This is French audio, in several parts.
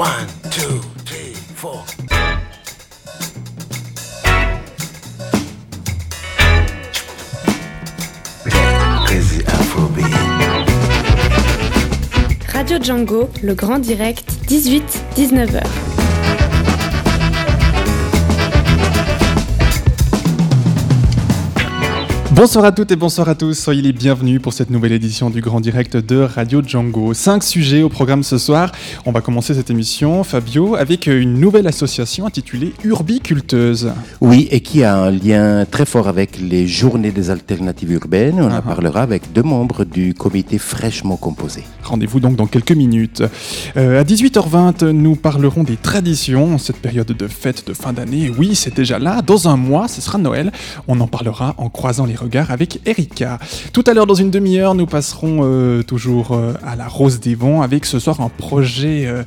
One, two, three, four. Crazy Afrobeat. Radio Django, le grand direct, 18-19h. Bonsoir à toutes et bonsoir à tous, soyez les bienvenus pour cette nouvelle édition du Grand Direct de Radio Django. Cinq sujets au programme ce soir. On va commencer cette émission, Fabio, avec une nouvelle association intitulée Urbiculteuse. Oui, et qui a un lien très fort avec les journées des alternatives urbaines. On en Ah ah. parlera avec deux membres du comité fraîchement composé. Rendez-vous donc dans quelques minutes. Euh, à 18h20, nous parlerons des traditions en cette période de fête de fin d'année. Oui, c'est déjà là. Dans un mois, ce sera Noël. On en parlera en croisant les regards avec Erika. Tout à l'heure, dans une demi-heure, nous passerons euh, toujours euh, à la Rose des Vents avec ce soir un projet euh,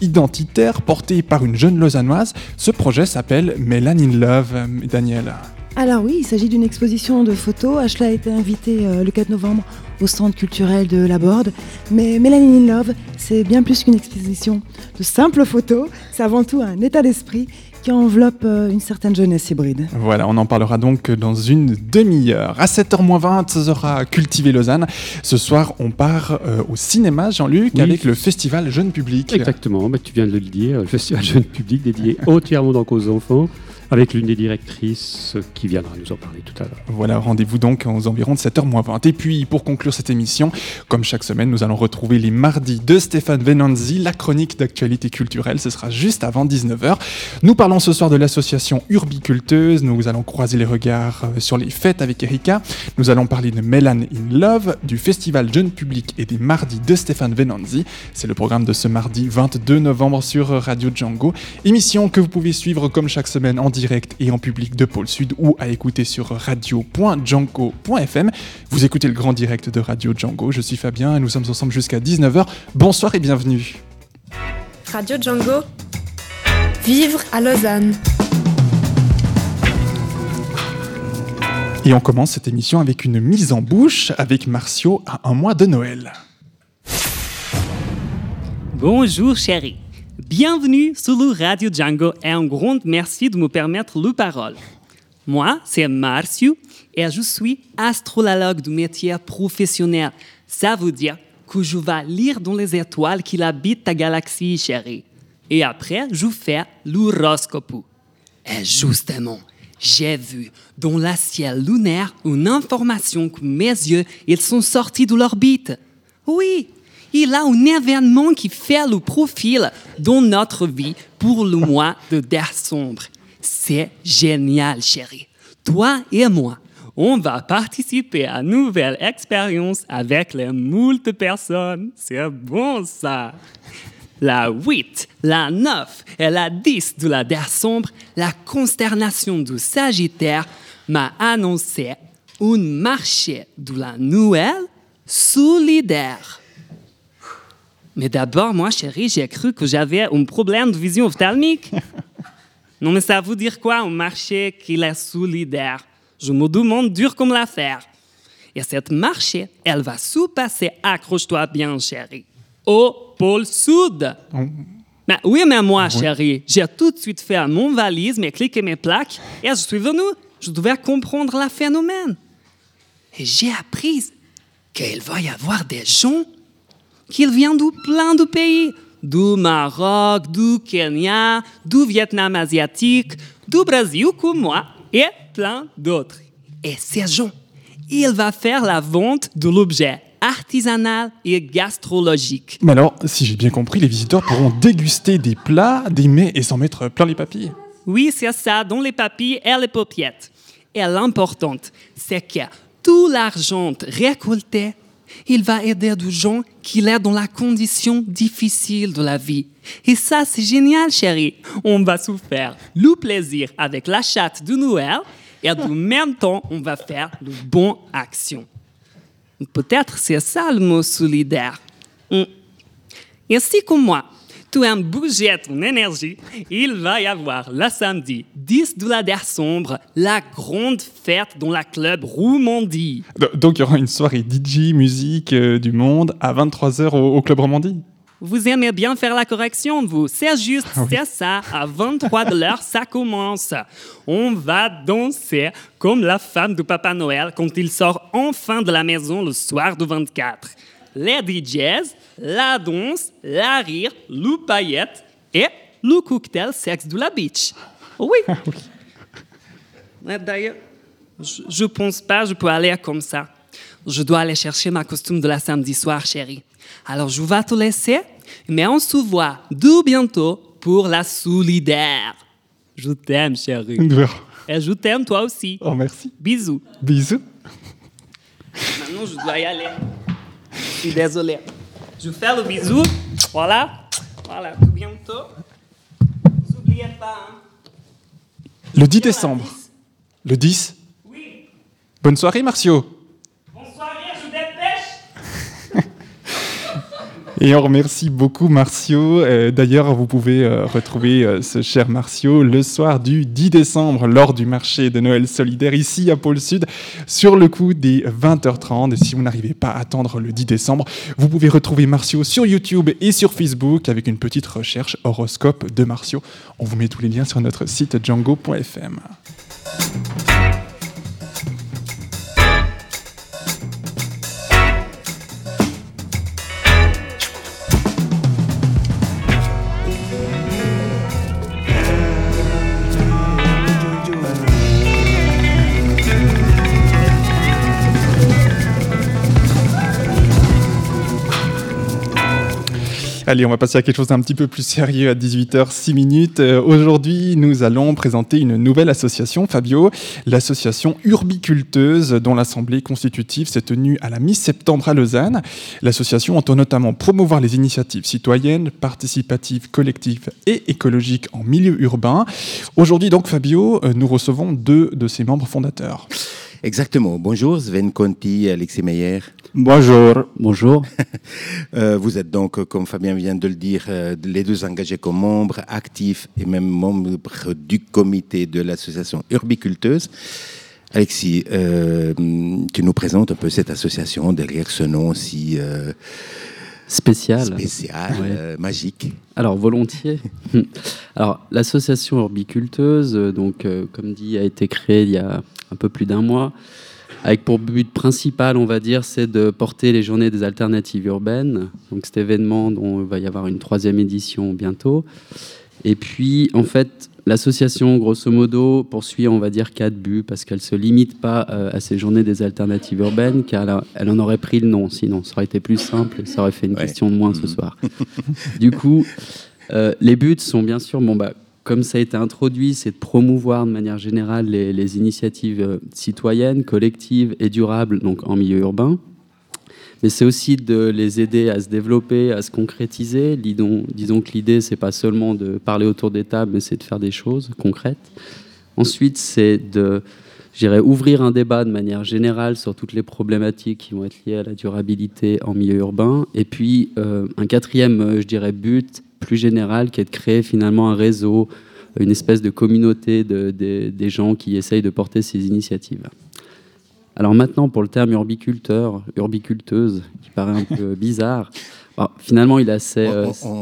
identitaire porté par une jeune lausannoise. Ce projet s'appelle Melanin Love, euh, Daniel. Alors oui, il s'agit d'une exposition de photos. Ashla a été invitée le 4 novembre au centre culturel de la Borde. Mais Melanin in Love, c'est bien plus qu'une exposition de simples photos. C'est avant tout un état d'esprit qui enveloppe euh, une certaine jeunesse hybride. Voilà, on en parlera donc dans une demi-heure. À 7h20, ce sera Cultiver Lausanne. Ce soir, on part euh, au cinéma, Jean-Luc, Oui. avec le festival Jeune Public. Exactement, bah, tu viens de le dire, le festival jeune public dédié entièrement donc aux enfants, avec l'une des directrices qui viendra nous en parler tout à l'heure. Voilà, rendez-vous donc aux environs de 7h20. Et puis, pour conclure cette émission, comme chaque semaine, nous allons retrouver les mardis de Stéphane Venanzi, la chronique d'actualité culturelle. Ce sera juste avant 19h. Nous parlons ce soir de l'association Urbiculteuse. Nous allons croiser les regards euh, sur les fêtes avec Erika. Nous allons parler de Melan in Love, du festival Jeune Public et des mardis de Stéphane Venanzi. C'est le programme de ce mardi 22 novembre sur Radio Django. Émission que vous pouvez suivre comme chaque semaine en direct et en public de Pôle Sud ou à écouter sur radio.django.fm. Vous écoutez le grand direct de Radio Django. Je suis Fabien et nous sommes ensemble jusqu'à 19h. Bonsoir et bienvenue. Radio Django. Vivre à Lausanne. Et on commence cette émission avec une mise en bouche avec Martio à un mois de Noël. Bonjour chérie. Bienvenue sur le Radio Django et un grand merci de me permettre la parole. Moi, c'est Marcio et je suis astrologue du métier professionnel. Ça veut dire que je vais lire dans les étoiles qui habitent ta galaxie, chérie. Et après, je fais l'horoscope. Et justement, j'ai vu dans le ciel lunaire une information que mes yeux, ils sont sortis de l'orbite. Oui, il a un événement qui fait le profil dans notre vie pour le mois de décembre. C'est génial, chérie. Toi et moi, on va participer à une nouvelle expérience avec les moult personnes. C'est bon, ça. La 8, la 9 et la 10 de la décembre, la consternation du Sagittaire m'a annoncé un marché de la Noël solidaire. Mais d'abord, moi, chérie, j'ai cru que j'avais un problème de vision ophtalmique. non, mais ça veut dire quoi, un marché qui est solidaire Je me demande dur comme l'affaire. Et cette marché, elle va se passer, accroche-toi bien, chérie, au pôle sud. Ben oui, mais moi, chérie, j'ai tout de suite fait mon valise, mes clics et mes plaques, et je suis venu. Je devais comprendre le phénomène. Et j'ai appris qu'il va y avoir des gens qui viennent de plein de pays. Du Maroc, du Kenya, du Vietnam asiatique, du Brésil comme moi, et plein d'autres. Et ces gens, ils vont faire la vente de l'objet artisanal et gastrologique. Mais alors, si j'ai bien compris, les visiteurs pourront déguster des plats, des mets et s'en mettre plein les papilles. Oui, c'est ça, dans les papilles et les paupiettes. Et l'important, c'est que tout l'argent récolté, il va aider des gens qui sont dans la condition difficile de la vie. Et ça, c'est génial, chérie. On va se faire le plaisir avec la chatte de Noël et en même temps, on va faire de bonnes actions. Peut-être c'est ça le mot solidaire. Mm. Ainsi que moi, aimes bouger ton énergie, il va y avoir le samedi 10 de la décembre la grande fête dans la club Roumandie. Do- Donc il y aura une soirée DJ, musique euh, du monde à 23h au, au Club Romandie. Vous aimez bien faire la correction, vous. C'est juste, c'est ça. À 23 de l'heure, ça commence. On va danser comme la femme du Papa Noël quand il sort enfin de la maison le soir du 24. Les DJs, la danse, la rire, le paillette et le cocktail sexe de la beach. Oui. Ouais, D'ailleurs, je, je pense pas je peux aller comme ça. Je dois aller chercher ma costume de la samedi soir, chérie. Alors, je vais te laisser, mais on se voit de bientôt pour la solidaire. Je t'aime, chérie. Et je t'aime, toi aussi. Oh, merci. Bisous. Bisous. Maintenant, je dois y aller. Je suis désolée. Je fais le bisou. Voilà. Voilà, tout bientôt. N'oubliez pas. Hein. Le 10 décembre. Le 10 Oui. Bonne soirée, Marcio. Bonsoir, je dépêche. Et on remercie beaucoup Marcio. Euh, D'ailleurs, vous pouvez euh, retrouver euh, ce cher Marcio le soir du 10 décembre lors du marché de Noël solidaire ici à Pôle Sud sur le coup des 20h30. Et si vous n'arrivez pas à attendre le 10 décembre, vous pouvez retrouver Marcio sur YouTube et sur Facebook avec une petite recherche horoscope de Marcio. On vous met tous les liens sur notre site django.fm. Allez, on va passer à quelque chose d'un petit peu plus sérieux à 18h06 minutes. Euh, Aujourd'hui, nous allons présenter une nouvelle association, Fabio, l'association Urbiculteuse, dont l'assemblée constitutive s'est tenue à la mi-septembre à Lausanne. L'association entend notamment promouvoir les initiatives citoyennes, participatives, collectives et écologiques en milieu urbain. Aujourd'hui, donc, Fabio, euh, nous recevons deux de ses membres fondateurs. Exactement. Bonjour, Sven Conti, Alexis Meyer. Bonjour. Bonjour. Euh, vous êtes donc, comme Fabien vient de le dire, euh, les deux engagés comme membres actifs et même membres du comité de l'association Urbiculteuse. Alexis, euh, tu nous présentes un peu cette association derrière ce nom si euh, Spécial. spécial, Ouais. euh, magique. Alors, volontiers. Alors, l'association Orbiculteuse, euh, donc, euh, comme dit, a été créée il y a un peu plus d'un mois, avec pour but principal, on va dire, c'est de porter les journées des alternatives urbaines. Donc, cet événement dont il va y avoir une troisième édition bientôt. Et puis, en fait, l'association, grosso modo, poursuit, on va dire, quatre buts, parce qu'elle ne se limite pas euh, à ces journées des alternatives urbaines, car elle, en aurait pris le nom, sinon ça aurait été plus simple et ça aurait fait une Ouais. question de moins ce Mhm. soir. du coup, euh, les buts sont bien sûr, bon, bah, comme ça a été introduit, c'est de promouvoir de manière générale les, initiatives euh, citoyennes, collectives et durables donc en milieu urbain. Mais c'est aussi de les aider à se développer, à se concrétiser. Disons, disons que l'idée, c'est pas seulement de parler autour des tables, mais c'est de faire des choses concrètes. Ensuite, c'est de, je dirais, ouvrir un débat de manière générale sur toutes les problématiques qui vont être liées à la durabilité en milieu urbain. Et puis, euh, un quatrième, euh, je dirais, but plus général, qui est de créer finalement un réseau, une espèce de communauté de, de- des gens qui essayent de porter ces initiatives. Alors maintenant, pour le terme urbiculteur, urbiculteuse, qui paraît un peu bizarre, bon, finalement, il est assez... On,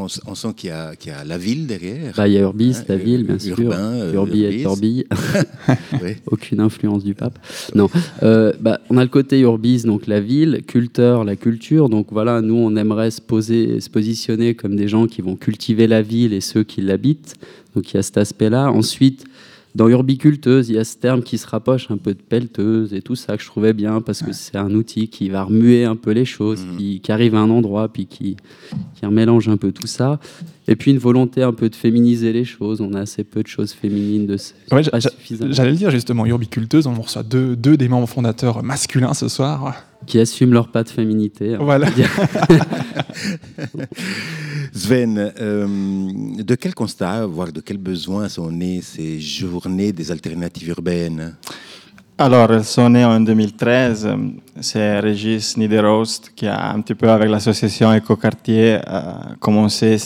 euh, on- sent qu'il y, a- y a la ville derrière. bah, il y a Urbis, Hein, la ville, bien sûr. urbain, euh, Urbi et. Oui. Aucune influence du pape. Non. Euh, bah, on a le côté Urbis, donc la ville, culteur, la culture. Donc voilà, nous, on aimerait se, poser, se positionner comme des gens qui vont cultiver la ville et ceux qui l'habitent. Donc il y a cet aspect-là. Ensuite, dans urbiculteuse, il y a ce terme qui se rapproche un peu de pelleteuse et tout ça que je trouvais bien parce que c'est un outil qui va remuer un peu les choses, Mhm. qui, qui arrive à un endroit puis qui, qui remélange un peu tout ça. Et puis une volonté un peu de féminiser les choses. On a assez peu de choses féminines de Ouais. J'allais le dire justement, Urbiculteuse, on reçoit deux, deux des membres fondateurs masculins ce soir. qui assument leur pas de féminité. hein. Voilà. Sven, euh, de quel constat, voire de quels besoins sont nées ces journées des alternatives urbaines? Alors, elles sont nées en 2013. Euh, C'est Régis Niederost qui a un petit peu avec l'association Écoquartier euh, commencé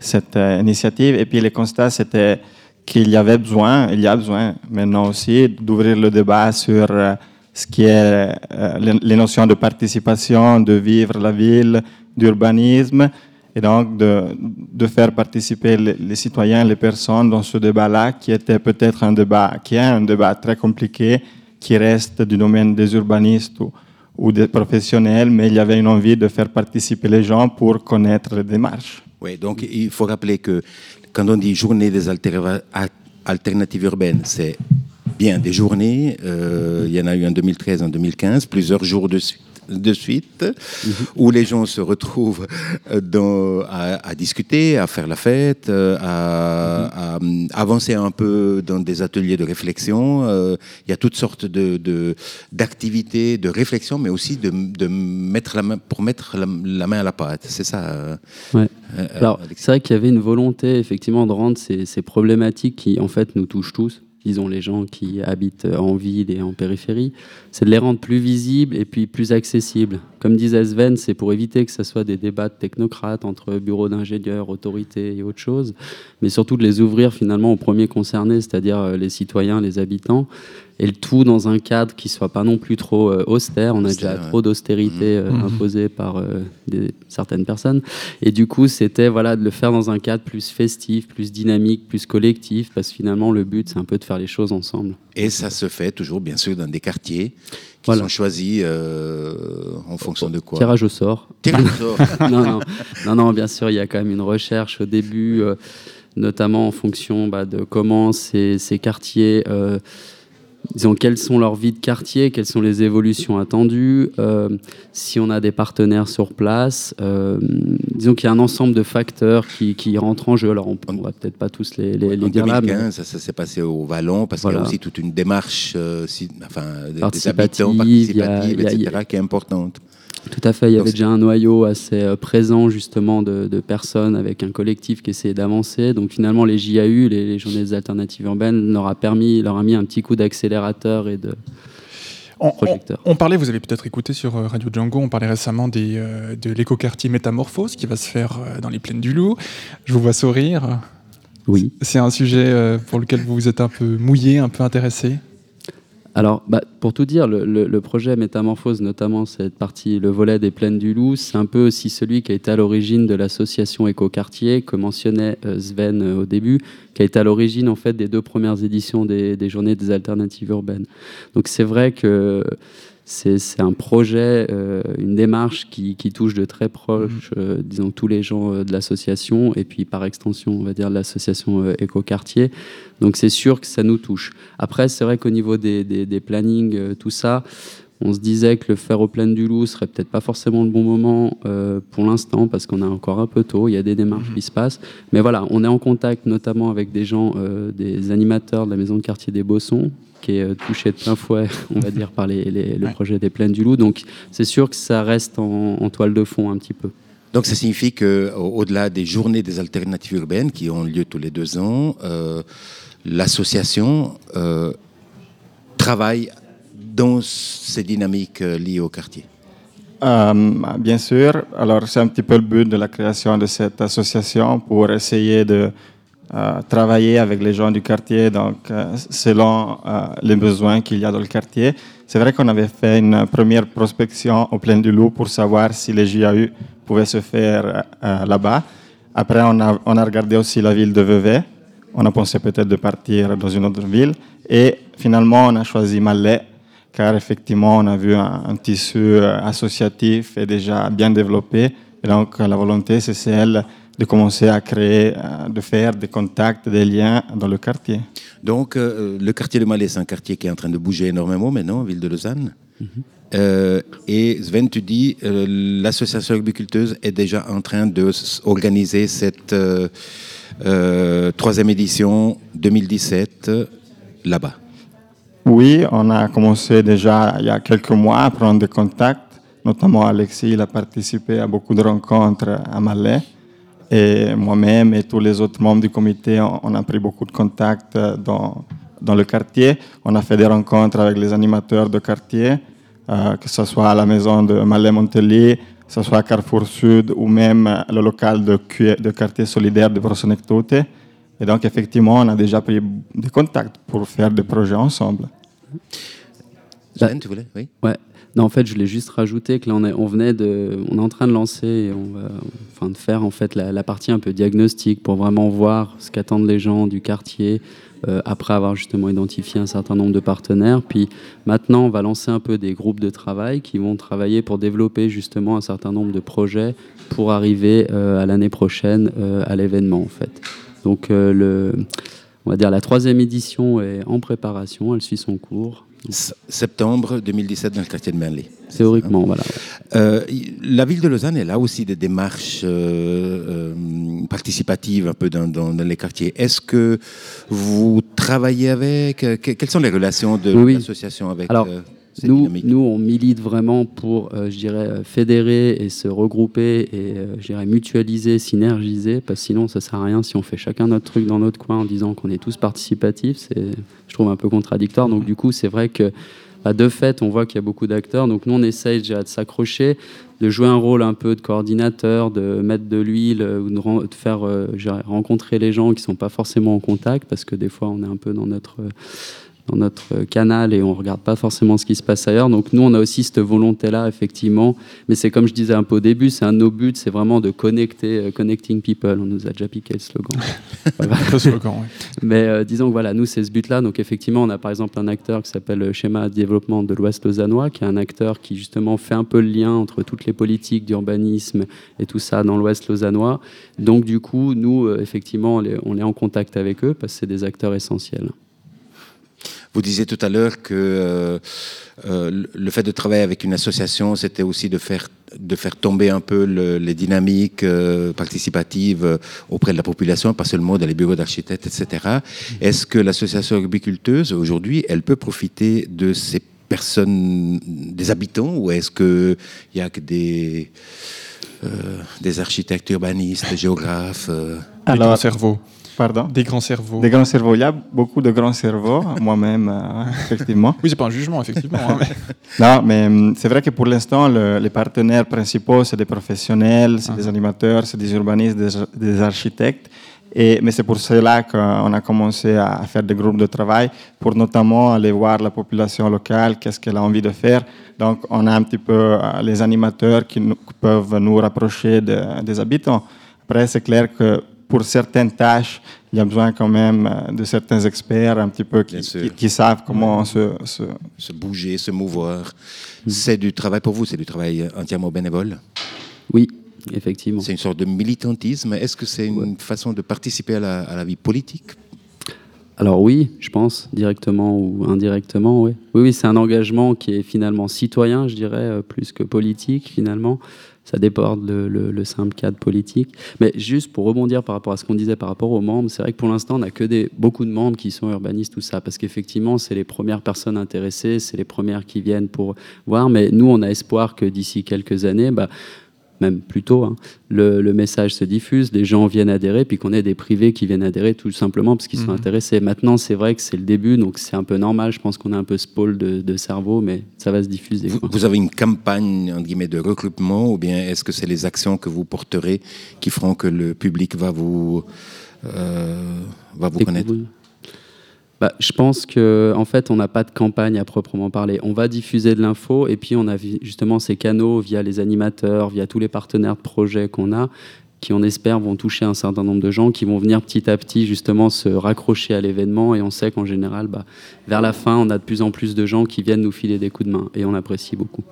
cette euh, initiative. Et puis, le constat, c'était qu'il y avait besoin, il y a besoin maintenant aussi, d'ouvrir le débat sur euh, ce qui est les, les notions de participation, de vivre la ville, d'urbanisme et donc de, de faire participer les, citoyens, les personnes dans ce débat-là qui était peut-être un débat, qui est un débat très compliqué, qui reste du domaine des urbanistes ou, des professionnels, mais il y avait une envie de faire participer les gens pour connaître les démarches. Oui, donc il faut rappeler que quand on dit journée des alternatives urbaines, c'est bien des journées. euh, il y en a eu en 2013, en 2015, plusieurs jours de suite de suite, où les gens se retrouvent euh, dans- à, à discuter, à faire la fête, euh, à, à, hum, avancer un peu dans des ateliers de réflexion. Euh, Il y a toutes sortes de, d'activités, de, réflexion, mais aussi de, de mettre la main, pour mettre la, la main à la pâte. C'est ça. euh, Ouais. euh, Alors, c'est vrai qu'il y avait une volonté, effectivement, de rendre ces, ces problématiques qui, en fait, nous touchent tous, disons les gens qui habitent en ville et en périphérie, c'est de les rendre plus visibles et puis plus accessibles. Comme disait Sven, c'est pour éviter que ce soit des débats de technocrates entre bureaux d'ingénieurs, autorités et autres choses, mais surtout de les ouvrir finalement aux premiers concernés, c'est-à-dire euh, les citoyens, les habitants, et le tout dans un cadre qui soit pas non plus trop euh, austère. On a Austère, déjà ouais. trop d'austérité euh, Mhm. imposée par euh, des- certaines personnes. Et du coup, c'était voilà, de le faire dans un cadre plus festif, plus dynamique, plus collectif, parce que finalement, le but, c'est un peu de faire les choses ensemble. Et ça se fait toujours, bien sûr, dans des quartiers qui Voilà. sont choisis euh, en fonction de quoi? Tirage au sort. Tirage au sort. non, non, non, non, bien sûr, il y a quand même une recherche au début, euh, notamment en fonction bah, de comment ces, ces quartiers, euh, disons, quelles sont leurs vies de quartier, quelles sont les évolutions attendues, euh, si on a des partenaires sur place. euh, disons qu'il y a un ensemble de facteurs qui, qui rentrent en jeu. Alors, on ne va peut-être pas tous les, les, les en dire là, mais 2015, ça, ça s'est passé au Vallon, parce qu'il y a aussi toute une démarche euh, si- enfin, des- Participative, habitants il y a- participative, il y a- etc., qui est importante. Tout à fait, il y avait déjà un noyau assez euh, présent justement de, de personnes avec un collectif qui essayait d'avancer. Donc finalement, les JAU, les, les journées des alternatives urbaines, leur a permis, leur a mis un petit coup d'accélérateur et de On, on- projecteur. on parlait, vous avez peut-être écouté sur euh, Radio Django, on parlait récemment des, euh, de l'écoquartier Métamorphose qui va se faire euh, dans les plaines du Loup. Je vous vois sourire. Oui. C'est un sujet euh, pour lequel vous vous êtes un peu mouillé, un peu intéressé? Alors, bah, pour tout dire, le, projet Métamorphose, notamment cette partie, le volet des plaines du Loup, c'est un peu aussi celui qui a été à l'origine de l'association Écoquartier, que mentionnait euh, Sven euh, au début, qui a été à l'origine en fait des deux premières éditions des Journées des alternatives urbaines. Donc c'est vrai que c'est un projet, euh, une démarche qui, qui touche de très proche, euh, disons, tous les gens euh, de l'association, et puis par extension, on va dire, de l'association Écoquartier. Donc c'est sûr que ça nous touche. Après, c'est vrai qu'au niveau des, des- des plannings, tout ça, on se disait que le faire au Plaine du Loup serait peut-être pas forcément le bon moment pour l'instant parce qu'on a encore un peu tôt, il y a des démarches qui se passent. Mais voilà, on est en contact notamment avec des gens, des animateurs de la maison de quartier des Bossons qui est euh, touché de plein fouet, on va dire, par les, les- le Ouais. projet des Plaines du Loup. Donc c'est sûr que ça reste en, en toile de fond un petit peu. Donc ça signifie qu'au-delà des journées des alternatives urbaines qui ont lieu tous les deux ans, euh, l'association euh, travaille dans ces dynamiques liées au quartier. Euh, bien sûr. Alors, c'est un petit peu le but de la création de cette association pour essayer de euh, travailler avec les gens du quartier, donc euh, selon euh, les besoins qu'il y a dans le quartier. C'est vrai qu'on avait fait une première prospection au Plaine du Loup pour savoir si les JAU pouvaient se faire euh, là-bas. Après, on a, regardé aussi la ville de Vevey. On a pensé peut-être de partir dans une autre ville. Et finalement, on a choisi Malais car effectivement, on a vu un, un tissu associatif et déjà bien développé. Et donc, la volonté, c'est celle de commencer à créer, euh, de faire des contacts, des liens dans le quartier. Donc euh, le quartier de Malais, c'est un quartier qui est en train de bouger énormément maintenant, ville de Lausanne. Euh, et Sven, tu dis, euh, l'association urbiculteuse est déjà en train d'organiser cette euh, euh, troisième édition 2017 euh, là-bas. Oui, on a commencé déjà il y a quelques mois à prendre des contacts. Notamment Alexis, il a participé à beaucoup de rencontres à Malais. Et moi-même et tous les autres membres du comité, on, on a pris beaucoup de contacts euh, dans, dans le quartier. On a fait des rencontres avec les animateurs de quartier, euh, que ce soit à la maison de Malais-Montellier, que ce soit à Carrefour Sud ou même euh, le local de, de quartier solidaire de Prosonectote. Et donc, effectivement, on a déjà pris des contacts pour faire des projets ensemble. Sven, tu voulais? Oui. Ouais. En fait, je voulais juste rajouter que là, on est, on venait de, on est en train de lancer, enfin, de faire en fait la, partie un peu diagnostic pour vraiment voir ce qu'attendent les gens du quartier euh, après avoir justement identifié un certain nombre de partenaires. Puis maintenant, on va lancer un peu des groupes de travail qui vont travailler pour développer justement un certain nombre de projets pour arriver euh, à l'année prochaine euh, à l'événement en fait. Donc on va dire la troisième édition est en préparation, elle suit son cours. Septembre 2017 dans le quartier de Merlé. Théoriquement, voilà. Euh, la ville de Lausanne, elle a aussi des démarches euh, euh, participatives un peu dans, dans- dans les quartiers. Est-ce que vous travaillez avec que- Quelles sont les relations de oui. l'association avec Alors, Nous, nous, on milite vraiment pour, euh, je dirais, euh, fédérer et se regrouper et, euh, je dirais, mutualiser, synergiser, parce que sinon, ça sert à rien si on fait chacun notre truc dans notre coin en disant qu'on est tous participatifs. C'est, je trouve, un peu contradictoire. Donc, du coup, c'est vrai que, bah, de fait, on voit qu'il y a beaucoup d'acteurs. Donc, nous, on essaye, je dirais, de s'accrocher, de jouer un rôle un peu de coordinateur, de mettre de l'huile ou de, faire euh, je dirais, rencontrer les gens qui sont pas forcément en contact, parce que des fois, on est un peu dans notre dans notre canal et on regarde pas forcément ce qui se passe ailleurs. Donc nous, on a aussi cette volonté-là, effectivement. Mais c'est comme je disais un peu au début, c'est un de nos buts, c'est vraiment de connecter, euh, connecting people. On nous a déjà piqué le slogan. Voilà. Le slogan. Mais euh, disons que voilà, nous, c'est ce but-là. Donc effectivement, on a par exemple un acteur qui s'appelle euh, Schéma Développement de l'Ouest lausannois, qui est un acteur qui justement fait un peu le lien entre toutes les politiques d'urbanisme et tout ça dans l'Ouest lausannois. Donc du coup, nous, euh, effectivement, on est en contact avec eux parce que c'est des acteurs essentiels. Vous disiez tout à l'heure que euh, euh, le- fait de travailler avec une association, c'était aussi de faire, de faire tomber un peu le- les dynamiques euh, participatives auprès de la population, pas seulement dans les bureaux d'architectes, etc. Est-ce que l'association urbiculteuse, aujourd'hui, elle peut profiter de ces personnes, des habitants, ou est-ce qu'il n'y a que des, euh, des architectes urbanistes, géographes euh, Alors- grands cerveaux. Pardon Des grands cerveaux. Des grands cerveaux. Il y a beaucoup de grands cerveaux, moi-même, euh, effectivement. Oui, c'est pas un jugement, effectivement. hein, mais- Non, mais hum, c'est vrai que pour l'instant, le- les partenaires principaux, c'est des professionnels, c'est des animateurs, c'est des urbanistes, des, ar- des architectes. Et, mais c'est pour cela qu'on a commencé à faire des groupes de travail pour notamment aller voir la population locale, qu'est-ce qu'elle a envie de faire. Donc, on a un petit peu euh, les animateurs qui nous- qui peuvent nous rapprocher de- des habitants. Après, c'est clair que pour certaines tâches, il y a besoin quand même euh, de certains experts un petit peu qui, savent comment se, se, se bouger, se mouvoir C'est du travail pour vous, c'est du travail entièrement bénévole? Oui, effectivement. C'est une sorte de militantisme. Est-ce que c'est une façon de participer à la, à la vie politique? Alors oui, je pense, directement ou indirectement, oui. Oui, oui, c'est un engagement qui est finalement citoyen, je dirais, euh, plus que politique, finalement. Ça déborde le, le- le simple cadre politique. Mais juste pour rebondir par rapport à ce qu'on disait par rapport aux membres, c'est vrai que pour l'instant, on n'a que des, beaucoup de membres qui sont urbanistes, tout ça, parce qu'effectivement, c'est les premières personnes intéressées, c'est les premières qui viennent pour voir. Mais nous, on a espoir que d'ici quelques années, bah, même plus tôt, hein, le, le message se diffuse, les gens viennent adhérer, puis qu'on ait des privés qui viennent adhérer tout simplement parce qu'ils sont Mhm. intéressés. Maintenant, c'est vrai que c'est le début, donc c'est un peu normal. Je pense qu'on a un peu ce pôle de, de cerveau, mais ça va se diffuser. vous, avez une campagne entre guillemets, de recrutement ou bien est-ce que c'est les actions que vous porterez qui feront que le public va vous, euh, va vous connaître? Bah, je pense que en fait, on n'a pas de campagne à proprement parler. On va diffuser de l'info et puis on a justement ces canaux via les animateurs, via tous les partenaires de projets qu'on a, qui on espère vont toucher un certain nombre de gens, qui vont venir petit à petit justement se raccrocher à l'événement. Et on sait qu'en général, bah, vers la fin, on a de plus en plus de gens qui viennent nous filer des coups de main et on apprécie beaucoup.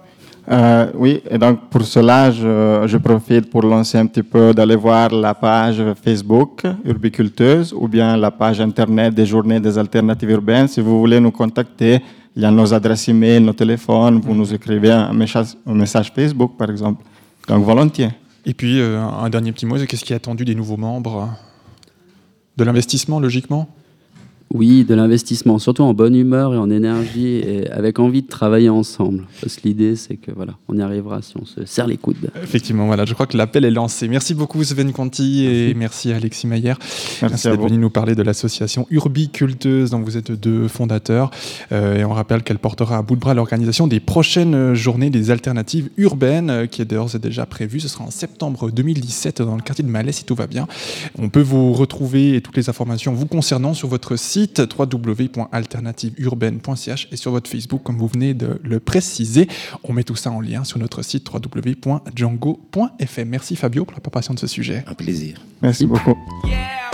Euh, oui, et donc pour cela, je, profite pour lancer un petit peu d'aller voir la page Facebook Urbiculteuse ou bien la page Internet des Journées des Alternatives Urbaines. Si vous voulez nous contacter, il y a nos adresses e-mail, nos téléphones, vous nous écrivez un message, Facebook par exemple. Donc volontiers. Et puis, euh, un dernier petit mot, qu'est-ce qui est attendu des nouveaux membres De l'investissement, logiquement? Oui, de l'investissement, surtout en bonne humeur et en énergie et avec envie de travailler ensemble. Parce que l'idée, c'est que voilà, on y arrivera si on se serre les coudes. Effectivement, voilà, je crois que l'appel est lancé. Merci beaucoup Sven Conti et merci Alexis Mayer. Merci, à d'être venu nous parler de l'association Urbiculteuse dont vous êtes deux fondateurs. Euh, et on rappelle qu'elle portera à bout de bras l'organisation des prochaines journées des alternatives urbaines euh, qui est d'ores et déjà prévue. Ce sera en septembre 2017 dans le quartier de Malais si tout va bien. On peut vous retrouver et toutes les informations vous concernant sur votre site site www.alternativeurbaine.ch et sur votre Facebook, comme vous venez de le préciser. On met tout ça en lien sur notre site www.django.fm. Merci Fabio pour la préparation de ce sujet. Un plaisir. Merci beaucoup. Yeah,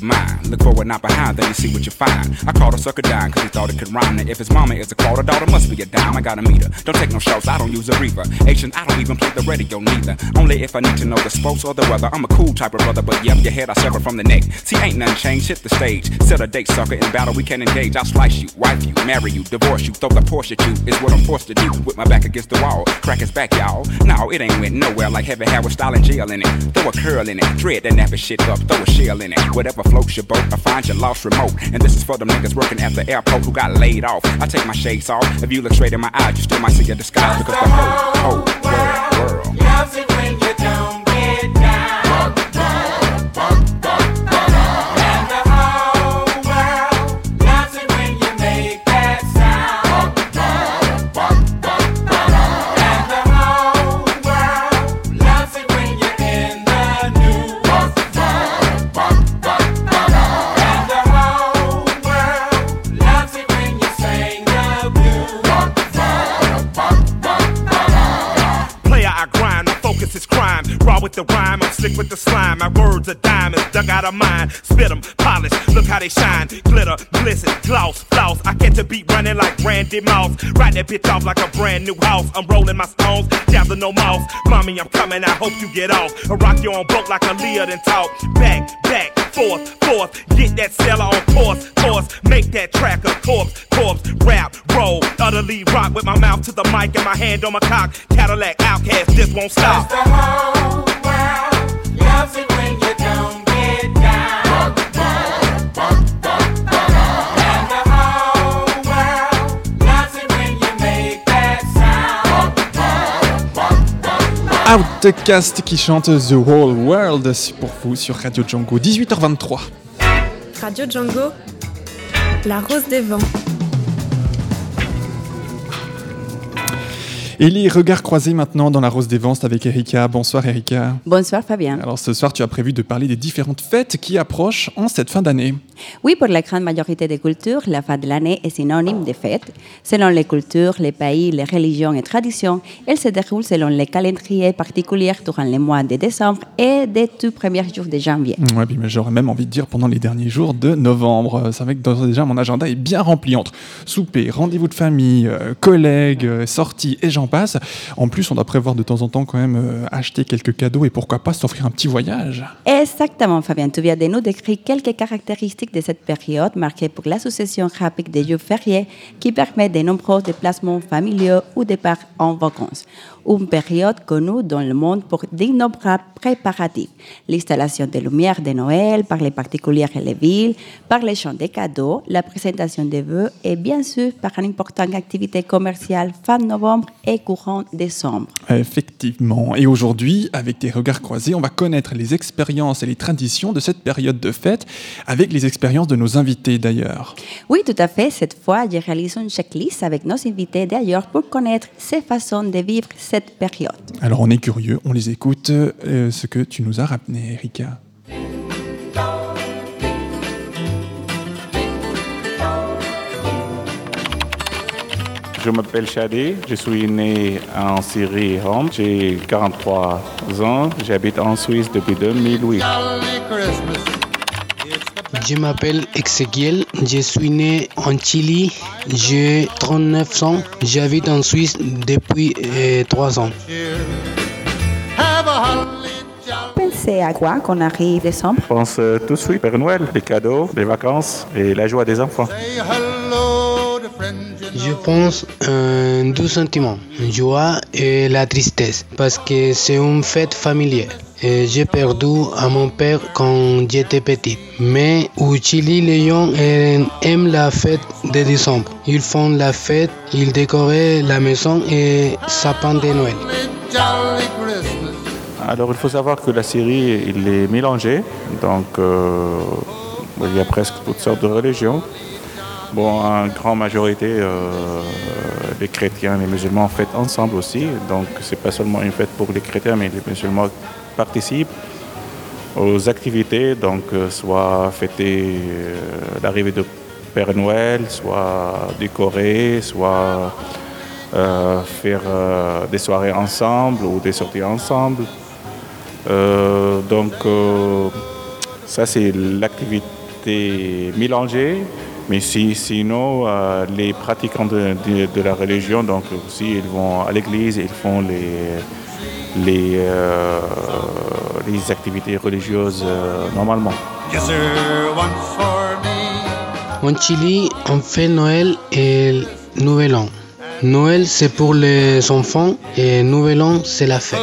your mind. Look forward, not behind, then you see what you find. I called a sucker dime, cause he thought it could rhyme. Now, if his mama is a quarter, daughter must be a dime. I gotta meet her. Don't take no shots, I don't use a reaver. Asian, I don't even play the radio neither. Only if I need to know the sports or the weather. I'm a cool type of brother, but yep, your head I sever from the neck. See, ain't nothing changed, hit the stage. Set a date, sucker, in battle we can engage. I'll slice you, wife you, marry you, divorce you, throw the Porsche at you. Is what I'm forced to do. With my back against the wall, crack his back, y'all. No, it ain't went nowhere like heavy hair with style and jail in it. Throw a curl in it, dread that nappy shit up, throw a shell in it. Whatever floats your boat, I find your lost remote. And this is for them niggas working at the airport who got laid off. I take my shades off. If you look straight in my eyes, you still might see a disguise because the whole, whole world, world. Loves it out of mine. Spit 'em, polish, look how they shine. Glitter, glisten, gloss, floss. I catch a beat running like Randy Mouse. Ride that bitch off like a brand new house. I'm rolling my stones, down no mouse. Mommy, I'm coming, I hope you get off. I rock you on boat like a Leah and talk. Back, back, forth, forth. Get that seller on course, course. Make that track a corpse, corpse. Rap, roll, utterly rock with my mouth to the mic and my hand on my cock. Cadillac outcast, this won't stop. The whole world loves it when you don't. Outcast qui chante The Whole World pour vous sur Radio Django, 18h23. Radio Django, la rose des vents. Et les regards croisés maintenant dans la Rose des Vents c'est avec Erika. Bonsoir Erika. Bonsoir Fabien. Alors ce soir, tu as prévu de parler des différentes fêtes qui approchent en cette fin d'année. Oui, pour la grande majorité des cultures, la fin de l'année est synonyme de fête. Selon les cultures, les pays, les religions et traditions, elle se déroule selon les calendriers particuliers durant les mois de décembre et des tout premiers jours de janvier. Ouais, puis, mais j'aurais même envie de dire pendant les derniers jours de novembre. C'est vrai que déjà mon agenda est bien rempli entre souper, rendez-vous de famille, euh, collègues, euh, sorties et j'en En plus, on doit prévoir de temps en temps quand même euh, acheter quelques cadeaux et pourquoi pas s'offrir un petit voyage. Exactement, Fabien. Tu viens de nous décrire quelques caractéristiques de cette période marquée par l'association rapide des jours fériés qui permet de nombreux déplacements familiaux ou départs en vacances. Une période connue dans le monde pour d'innombrables préparatifs. L'installation des lumières de Noël par les particuliers et les villes, par les chants des cadeaux, la présentation des vœux et bien sûr par une importante activité commerciale fin novembre et courant décembre. Effectivement. Et aujourd'hui, avec des regards croisés, on va connaître les expériences et les traditions de cette période de fête, avec les expériences de nos invités d'ailleurs. Oui, tout à fait. Cette fois, j'ai réalisé une checklist avec nos invités d'ailleurs pour connaître ces façons de vivre cette période. Alors on est curieux, on les écoute, euh, ce que tu nous as ramené, Erika. Je m'appelle Shadi, je suis né en Syrie, Rome. J'ai 43 ans, j'habite en Suisse depuis 2008. Je m'appelle Ezequiel, je suis né en Chili, j'ai 39 ans, j'habite en Suisse depuis euh, 3 ans. Pensez à quoi qu'on arrive décembre Je pense euh, tout de suite Père Noël, les cadeaux, les vacances et la joie des enfants. Je pense un deux sentiments, joie et la tristesse, parce que c'est une fête familière. J'ai perdu à mon père quand j'étais petite. Mais au Chili, les gens aiment la fête de décembre. Ils font la fête, ils décorent la maison et sapin de Noël. Alors il faut savoir que la Syrie, il est mélangée, donc euh, il y a presque toutes sortes de religions. Bon, en grande majorité, euh, les chrétiens et les musulmans fêtent ensemble aussi, donc c'est pas seulement une fête pour les chrétiens, mais les musulmans participent aux activités, donc euh, soit fêter euh, l'arrivée de Père Noël, soit décorer, soit euh, faire des soirées ensemble ou des sorties ensemble. Donc ça c'est l'activité mélangée, mais si, sinon euh, les pratiquants de, de- de la religion, donc aussi ils vont à l'église, ils font les, les, euh, les activités religieuses euh, normalement. En Chili, on fait Noël et Nouvel An. Noël, c'est pour les enfants et Nouvel An, c'est la fête.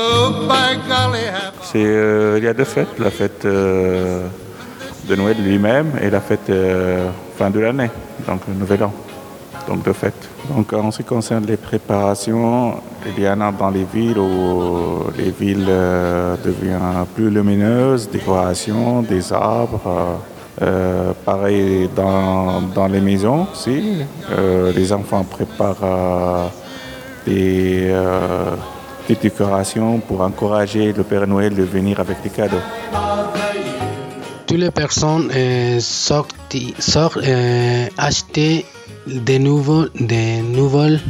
C'est, euh, il y a deux fêtes, la fête euh, de Noël lui-même et la fête euh, fin de l'année, donc le Nouvel An. Donc deux fêtes. Donc en ce qui concerne les préparations, il y en a dans les villes où les villes euh, deviennent plus lumineuses, décorations, des arbres. euh, pareil dans, les maisons aussi. Les enfants préparent des, des décorations pour encourager le Père Noël de venir avec des cadeaux. Toutes les personnes euh, sortent, sortent euh, acheter des nouveaux, des nouvelles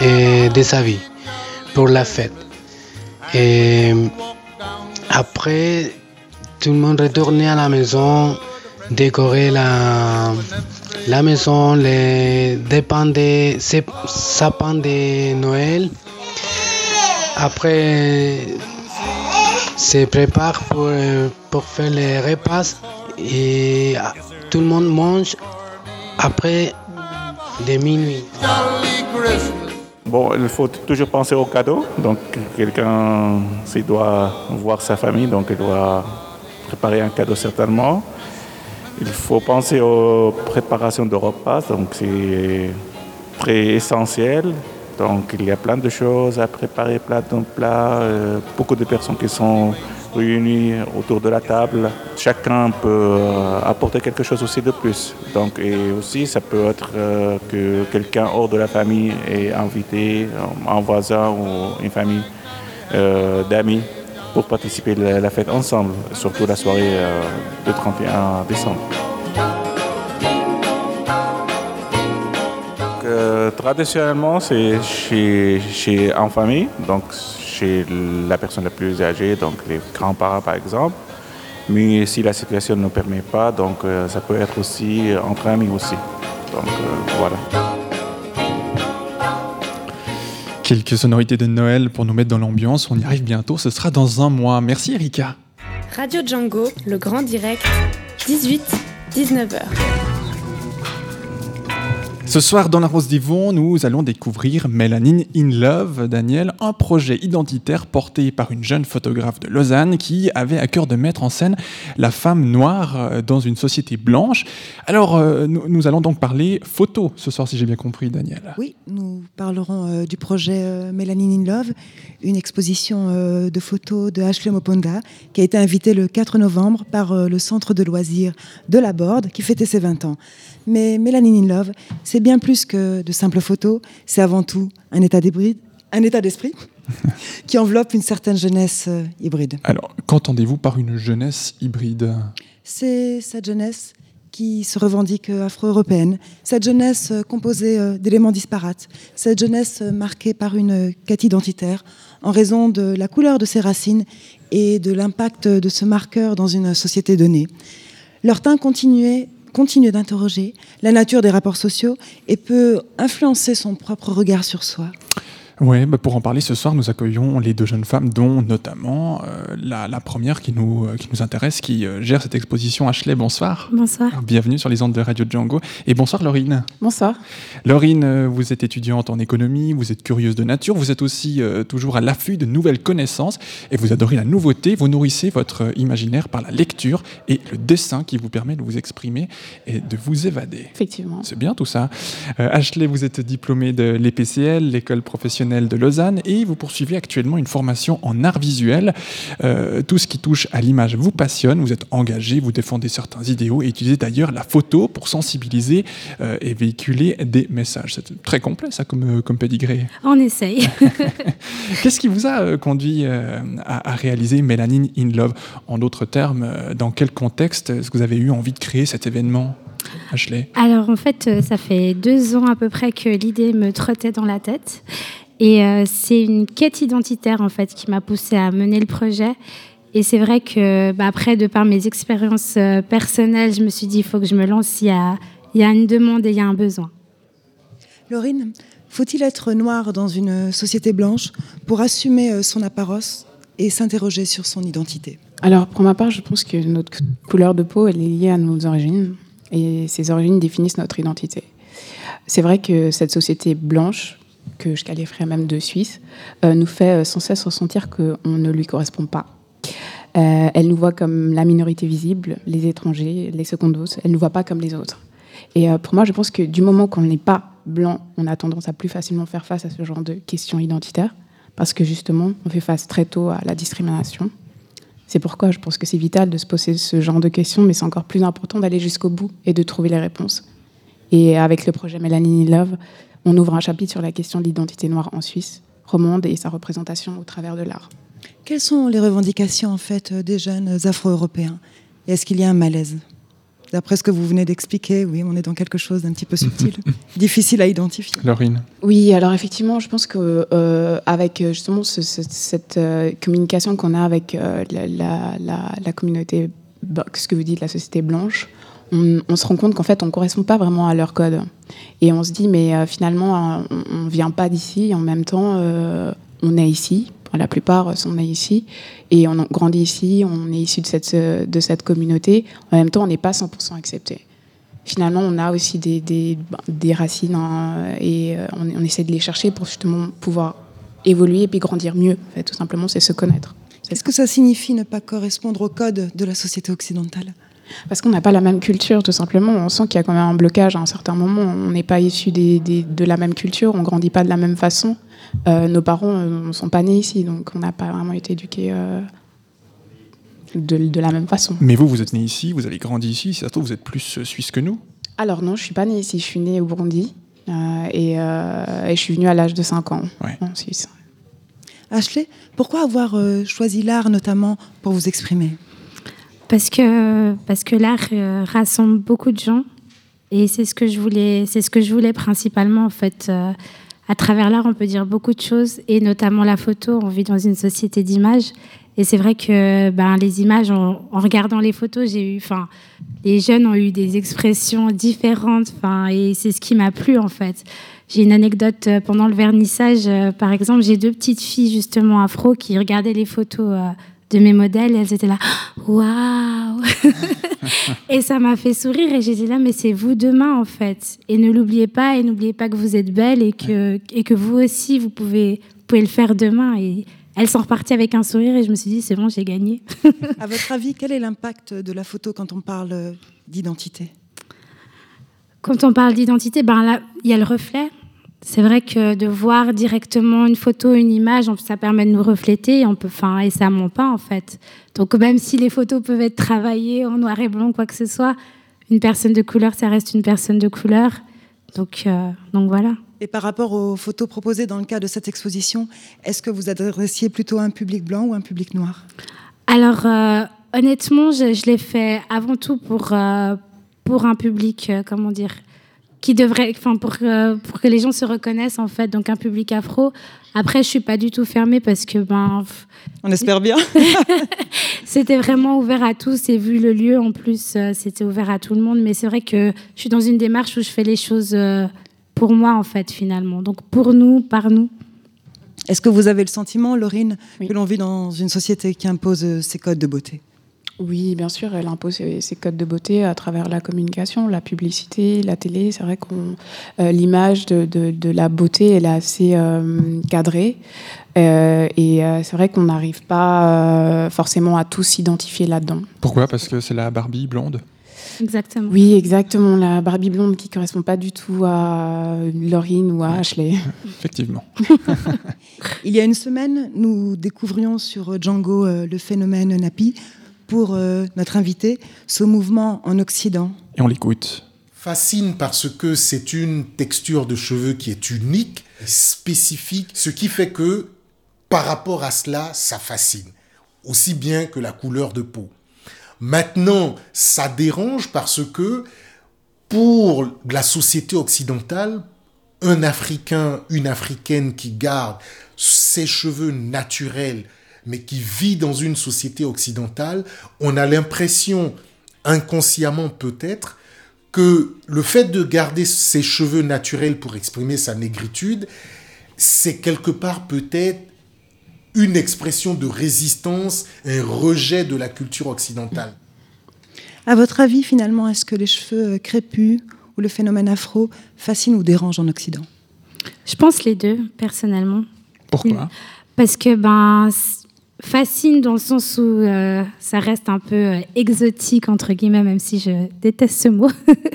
euh, des habits pour la fête. Et après, tout le monde retourne à la maison, décorer la, la maison, les dépens des sap- sapins de Noël. Après, se prépare pour, euh, pour faire les repas et ah, tout le monde mange après de minuit. Bon, il faut toujours penser aux cadeaux. Donc, quelqu'un, doit voir sa famille, donc il doit préparer un cadeau certainement. Il faut penser aux préparations de repas, donc c'est très essentiel. Donc, il y a plein de choses à préparer, plein de plats, euh, beaucoup de personnes qui sont réunies autour de la table. Chacun peut euh, apporter quelque chose aussi de plus. Donc, et aussi, ça peut être euh, que quelqu'un hors de la famille est invité, un voisin ou une famille d'amis pour participer à la, fête ensemble, surtout la soirée de 31 décembre. Euh, traditionnellement, c'est chez, chez en famille, donc chez la personne la plus âgée, donc les grands-parents par exemple. Mais si la situation ne permet pas, donc euh, ça peut être aussi entre amis aussi. Donc euh, voilà. Quelques sonorités de Noël pour nous mettre dans l'ambiance. On y arrive bientôt. Ce sera dans un mois. Merci Erika. Radio Django, le grand direct, 18-19h. Ce soir, dans la Rose d'Yvon, nous allons découvrir Melanin in Love, Daniel, un projet identitaire porté par une jeune photographe de Lausanne qui avait à cœur de mettre en scène la femme noire euh, dans une société blanche. Alors, euh, nous, allons donc parler photo ce soir, si j'ai bien compris, Daniel. Oui, nous parlerons euh, du projet euh, Melanin in Love, une exposition de photos de Ashley Moponda qui a été invitée le 4 novembre par le centre de loisirs de la Borde qui fêtait ses 20 ans. Mais Melanin in Love, c'est bien plus que de simples photos, c'est avant tout un état d'hybride, un état d'esprit qui enveloppe une certaine jeunesse euh, hybride. Alors, qu'entendez-vous par une jeunesse hybride? C'est cette jeunesse qui se revendique euh, afro-européenne, cette jeunesse euh, composée d'éléments disparates, cette jeunesse marquée par une quête identitaire en raison de la couleur de ses racines et de l'impact de ce marqueur dans une société donnée. Leur teint continuait- continue d'interroger la nature des rapports sociaux et peut influencer son propre regard sur soi. Ouais, bah pour en parler ce soir, nous accueillons les deux jeunes femmes, dont notamment euh, la, la première qui nous, euh, qui nous intéresse, qui euh, gère cette exposition. Ashley, bonsoir. Bonsoir. Bienvenue sur les ondes de Radio Django. Et bonsoir Laurine. Bonsoir. Laurine, vous êtes étudiante en économie, vous êtes curieuse de nature, vous êtes aussi euh, toujours à l'affût de nouvelles connaissances et vous adorez la nouveauté, vous nourrissez votre imaginaire par la lecture et le dessin qui vous permet de vous exprimer et de vous évader. Effectivement. C'est bien tout ça. Euh, Ashley, vous êtes diplômée de l'EPCL, l'école professionnelle de Lausanne, et vous poursuivez actuellement une formation en art visuel. Euh, tout ce qui touche à l'image vous passionne, vous êtes engagé, vous défendez certains idéaux et utilisez d'ailleurs la photo pour sensibiliser euh, et véhiculer des messages. C'est très complet ça comme, euh, comme pédigré. On essaye. Qu'est-ce qui vous a conduit à, à réaliser Mélanine in Love? En d'autres termes, dans quel contexte est-ce que vous avez eu envie de créer cet événement Ashley? Alors en fait, ça fait deux ans à peu près que l'idée me trottait dans la tête. Et euh, c'est une quête identitaire en fait qui m'a poussée à mener le projet. Et c'est vrai que bah, après, de par mes expériences euh, personnelles, je me suis dit il faut que je me lance. Il y a, il y a une demande et il y a un besoin. Laurine, faut-il être noir dans une société blanche pour assumer euh, son apparence et s'interroger sur son identité? Alors, pour ma part, je pense que notre couleur de peau, elle est liée à nos origines. Et ces origines définissent notre identité. C'est vrai que cette société blanche, que je qualifierais même de suisse, euh, nous fait euh, sans cesse ressentir qu'on ne lui correspond pas. Euh, elle nous voit comme la minorité visible, les étrangers, les secondos. Elle ne nous voit pas comme les autres. Et pour moi, je pense que du moment qu'on n'est pas blanc, on a tendance à plus facilement faire face à ce genre de questions identitaires, parce que justement, on fait face très tôt à la discrimination. C'est pourquoi je pense que c'est vital de se poser ce genre de questions, mais c'est encore plus important d'aller jusqu'au bout et de trouver les réponses. Et avec le projet Mélanie Love, on ouvre un chapitre sur la question de l'identité noire en Suisse, romande et sa représentation au travers de l'art. Quelles sont les revendications en fait euh, des jeunes afro-européens? Et est-ce qu'il y a un malaise? D'après ce que vous venez d'expliquer, oui, on est dans quelque chose d'un petit peu subtil, difficile à identifier. Laurine Oui, alors effectivement, je pense que euh, avec euh, justement ce- ce- cette euh, communication qu'on a avec euh, la, la- la- la communauté, ce que vous dites, la société blanche, on, se rend compte qu'en fait, on ne correspond pas vraiment à leur code. Et on se dit, mais euh, finalement, euh, on ne vient pas d'ici, en même temps, euh, on est ici. La plupart sont nés ici et on a grandi ici, on est issu de cette, de cette communauté. En même temps, on n'est pas 100% accepté finalement, on a aussi des, des, ben, racines hein, et on, essaie de les chercher pour justement pouvoir évoluer et puis grandir mieux. Tout simplement, c'est se connaître. Qu'est-ce que ça signifie ne pas correspondre au code de la société occidentale? Parce qu'on n'a pas la même culture, tout simplement. On sent qu'il y a quand même un blocage à un certain moment. On n'est pas issu des, des- de la même culture, on grandit pas de la même façon. Euh, nos parents euh, ne sont pas nés ici, donc on n'a pas vraiment été éduqués euh, de, de la même façon. Mais vous, vous êtes né ici, vous avez grandi ici, si ça se trouve, vous êtes plus suisse que nous. Alors non, je suis pas née ici, je suis née au Burundi euh, et, euh, et je suis venue à l'âge de 5 ans en Suisse. Ashley, pourquoi avoir euh, choisi l'art notamment pour vous exprimer? Parce que, parce que l'art euh, rassemble beaucoup de gens et c'est ce que je voulais, c'est ce que je voulais principalement en fait. Euh, à travers l'art, on peut dire beaucoup de choses et notamment la photo. On vit dans une société d'images et c'est vrai que ben, les images, en, en regardant les photos, j'ai eu, enfin, les jeunes ont eu des expressions différentes, enfin, et c'est ce qui m'a plu en fait. J'ai une anecdote euh, pendant le vernissage, par exemple, j'ai deux petites filles justement afro qui regardaient les photos de mes modèles et elles étaient là, waouh Et ça m'a fait sourire et j'étais là, mais c'est vous demain en fait. Et ne l'oubliez pas et n'oubliez pas que vous êtes belle et que, et que vous aussi, vous pouvez, vous pouvez le faire demain. Et elles sont reparties avec un sourire et je me suis dit, c'est bon, j'ai gagné. À votre avis, quel est l'impact de la photo quand on parle d'identité? Quand on parle d'identité, ben là, il y a le reflet. C'est vrai que de voir directement une photo, une image, ça permet de nous refléter et, on peut, enfin, et ça ment pas en fait. Donc même si les photos peuvent être travaillées en noir et blanc, quoi que ce soit, une personne de couleur, ça reste une personne de couleur. Donc, euh, donc voilà. Et par rapport aux photos proposées dans le cadre de cette exposition, est-ce que vous adressiez plutôt à un public blanc ou un public noir? Alors, euh, honnêtement, je, je l'ai fait avant tout pour, euh, pour un public, comment dire, qui devrait, enfin pour que, pour que les gens se reconnaissent en fait, donc un public afro. Après, je suis pas du tout fermée parce que ben. On espère bien. c'était vraiment ouvert à tous et vu le lieu en plus, euh, c'était ouvert à tout le monde. Mais c'est vrai que je suis dans une démarche où je fais les choses euh, pour moi en fait finalement. Donc pour nous, par nous. Est-ce que vous avez le sentiment, Laurine, que l'on vit dans une société qui impose euh, ses codes de beauté? Oui, bien sûr, elle impose ses, ses codes de beauté à travers la communication, la publicité, la télé. C'est vrai qu'on euh, l'image de, de- de la beauté, elle est assez euh, cadrée. Euh, et euh, c'est vrai qu'on n'arrive pas euh, forcément à tous s'identifier là-dedans. Pourquoi? Parce que c'est la Barbie blonde? Exactement. Oui, exactement. La Barbie blonde qui correspond pas du tout à Laurine ou à Ashley. Effectivement. Il y a une semaine, nous découvrions sur Django euh, le phénomène Napi pour euh, notre invité, ce mouvement en Occident. Et on l'écoute. fascine parce que c'est une texture de cheveux qui est unique, spécifique, ce qui fait que par rapport à cela, ça fascine, aussi bien que la couleur de peau. Maintenant, ça dérange parce que pour la société occidentale, un Africain, une Africaine qui garde ses cheveux naturels, mais qui vit dans une société occidentale, on a l'impression, inconsciemment peut-être, que le fait de garder ses cheveux naturels pour exprimer sa négritude, c'est quelque part peut-être une expression de résistance, un rejet de la culture occidentale. À votre avis, finalement, est-ce que les cheveux euh, crépus ou le phénomène afro fascinent ou dérangent en Occident? Je pense les deux, personnellement. Pourquoi? Parce que ben fascine dans le sens où euh, ça reste un peu euh, exotique entre guillemets, même si je déteste ce mot,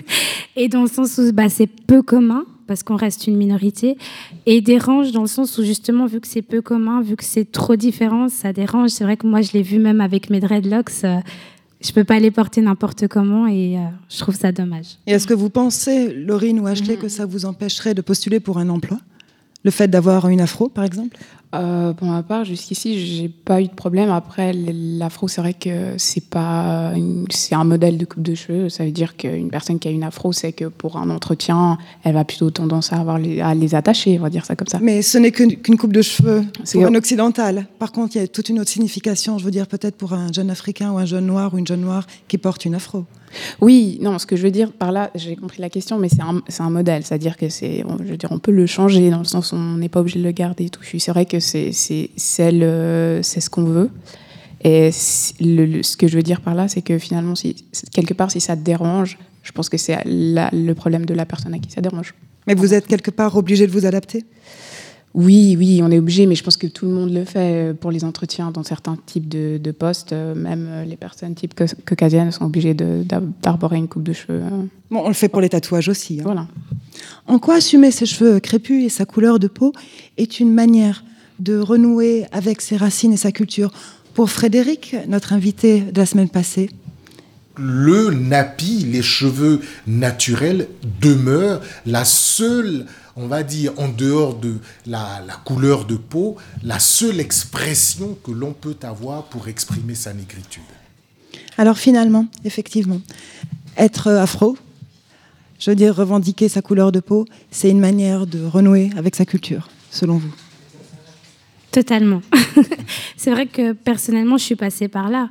et dans le sens où bah, c'est peu commun parce qu'on reste une minorité, et dérange dans le sens où justement vu que c'est peu commun, vu que c'est trop différent, ça dérange. C'est vrai que moi je l'ai vu même avec mes dreadlocks. euh, je peux pas les porter n'importe comment et euh, je trouve ça dommage. Et est-ce que vous pensez, Laurine ou Ashley, que ça vous empêcherait de postuler pour un emploi? Le fait d'avoir une afro, par exemple Euh, pour ma part, jusqu'ici, j'ai pas eu de problème. Après, l'afro, c'est vrai que c'est pas, c'est un modèle de coupe de cheveux. Ça veut dire qu'une personne qui a une afro, c'est que pour un entretien, elle va plutôt tendance à avoir les, à les attacher, on va dire ça comme ça. Mais ce n'est qu'une coupe de cheveux C'est- pour un occidental. Par contre, il y a toute une autre signification, je veux dire, peut-être pour un jeune africain ou un jeune noir ou une jeune noire qui porte une afro. Oui, non, ce que je veux dire par là, j'ai compris la question, mais c'est un, un modèle, c'est-à-dire que c'est, je veux dire, on peut le changer dans le sens où on n'est pas obligé de le garder et tout. C'est vrai que c'est, c'est, ce qu'on veut. Et ce que je veux dire par là, c'est que finalement, quelque part, si ça te dérange, je pense que c'est le problème de la personne à qui ça dérange. Mais vous êtes quelque part obligé de vous adapter? Oui, oui, on est obligé, mais je pense que tout le monde le fait euh, pour les entretiens dans certains types de, de postes. euh, Même euh, les personnes type cau- caucasiennes sont obligées d'arborer une coupe de cheveux. euh. Bon, on le fait pour les tatouages aussi. hein. Voilà. En quoi assumer ses cheveux crépus et sa couleur de peau est une manière de renouer avec ses racines et sa culture? Pour Frédéric, notre invité de la semaine passée, le nappy, les cheveux naturels, demeurent la seule, on va dire, en dehors de la, la couleur de peau, la seule expression que l'on peut avoir pour exprimer sa négritude. Alors finalement, effectivement, être afro, je veux dire revendiquer sa couleur de peau, c'est une manière de renouer avec sa culture, selon vous. Totalement. c'est vrai que personnellement, je suis passée par là.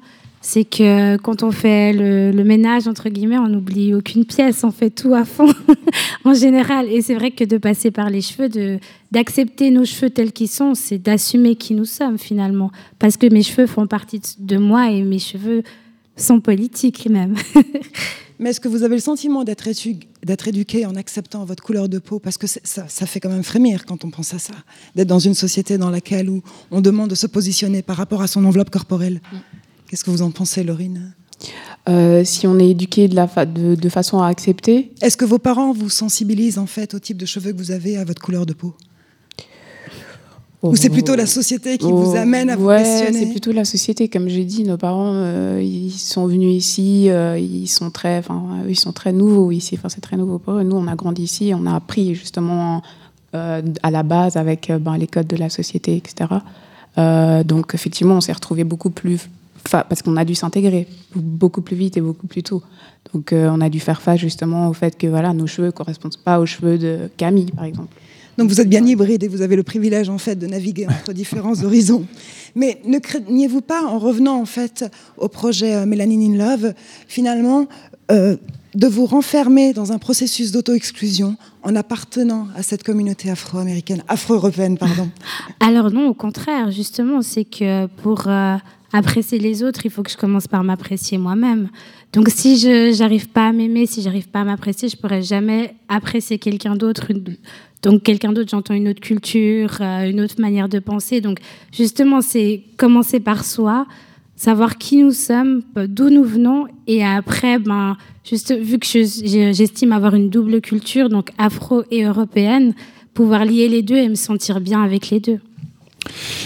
C'est que quand on fait le, le ménage, entre guillemets, on n'oublie aucune pièce, on fait tout à fond en général. Et c'est vrai que de passer par les cheveux, de, d'accepter nos cheveux tels qu'ils sont, c'est d'assumer qui nous sommes finalement. Parce que mes cheveux font partie de- moi et mes cheveux sont politiques même. Mais est-ce que vous avez le sentiment d'être éduqué en acceptant votre couleur de peau? Parce que ça, ça fait quand même frémir quand on pense à ça, d'être dans une société dans laquelle où on demande de se positionner par rapport à son enveloppe corporelle. Qu'est-ce que vous en pensez, Laurine? Euh, si on est éduqué de, la fa- de, de façon à accepter. Est-ce que vos parents vous sensibilisent en fait au type de cheveux que vous avez, à votre couleur de peau? Ou c'est plutôt la société qui vous Oh, amène à vous ouais, questionner? c'est plutôt la société. Comme j'ai dit, nos parents, euh, ils sont venus ici, euh, ils sont très, ils sont très nouveaux ici. Enfin, c'est très nouveau pour eux. Nous, on a grandi ici, on a appris justement euh, à la base avec ben, les codes de la société, etc. Donc, effectivement, on s'est retrouvés beaucoup plus fa- parce qu'on a dû s'intégrer beaucoup plus vite et beaucoup plus tôt. Donc euh, on a dû faire face justement au fait que voilà, nos cheveux correspondent pas aux cheveux de Camille, par exemple. Donc vous êtes bien hybride et vous avez le privilège en fait de naviguer entre différents horizons. Mais ne craignez-vous pas, en revenant en fait au projet euh, Mélanine in Love, finalement, euh, de vous renfermer dans un processus d'auto-exclusion en appartenant à cette communauté afro-américaine, afro-européenne, pardon? Alors non, au contraire, justement, c'est que pour euh, apprécier les autres, il faut que je commence par m'apprécier moi-même. Donc si je n'arrive pas à m'aimer, si j'arrive pas à m'apprécier, je pourrais jamais apprécier quelqu'un d'autre. Donc quelqu'un d'autre, j'entends une autre culture, euh, une autre manière de penser. Donc justement, c'est commencer par soi, savoir qui nous sommes, euh, d'où nous venons, et après, ben, juste vu que j'estime avoir une double culture, donc afro et européenne, pouvoir lier les deux et me sentir bien avec les deux.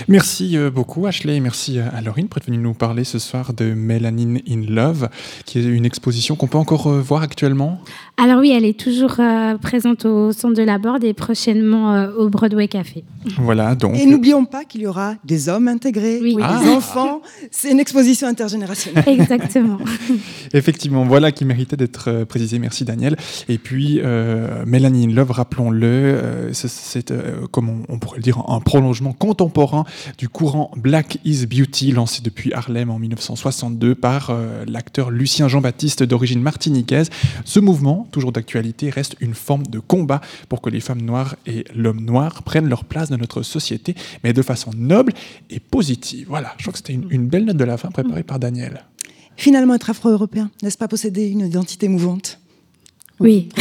Merci euh, beaucoup Ashley et merci euh, à Laurine d'être venue nous parler ce soir de Melanin in Love, qui est une exposition qu'on peut encore euh, voir actuellement? Alors oui, elle est toujours euh, présente au centre de la Borde et prochainement euh, au Broadway Café. Voilà, donc. Et n'oublions pas qu'il y aura des hommes intégrés, des Ah. enfants. C'est une exposition intergénérationnelle. Exactement. Effectivement, voilà qui méritait d'être euh, précisé. Merci Daniel. Et puis, euh, Melanin in Love, rappelons-le, euh, c'est- c'est, euh, comme on, on pourrait le dire, un prolongement contemporain du courant Black is Beauty, lancé depuis Harlem en 1962 par euh, l'acteur Lucien Jean-Baptiste d'origine martiniquaise. Ce mouvement, toujours d'actualité, reste une forme de combat pour que les femmes noires et l'homme noir prennent leur place dans notre société, mais de façon noble et positive. Voilà, je crois que c'était une, une belle note de la fin préparée par Daniel. Finalement, être afro-européen, n'est-ce pas posséder une identité mouvante? Oui.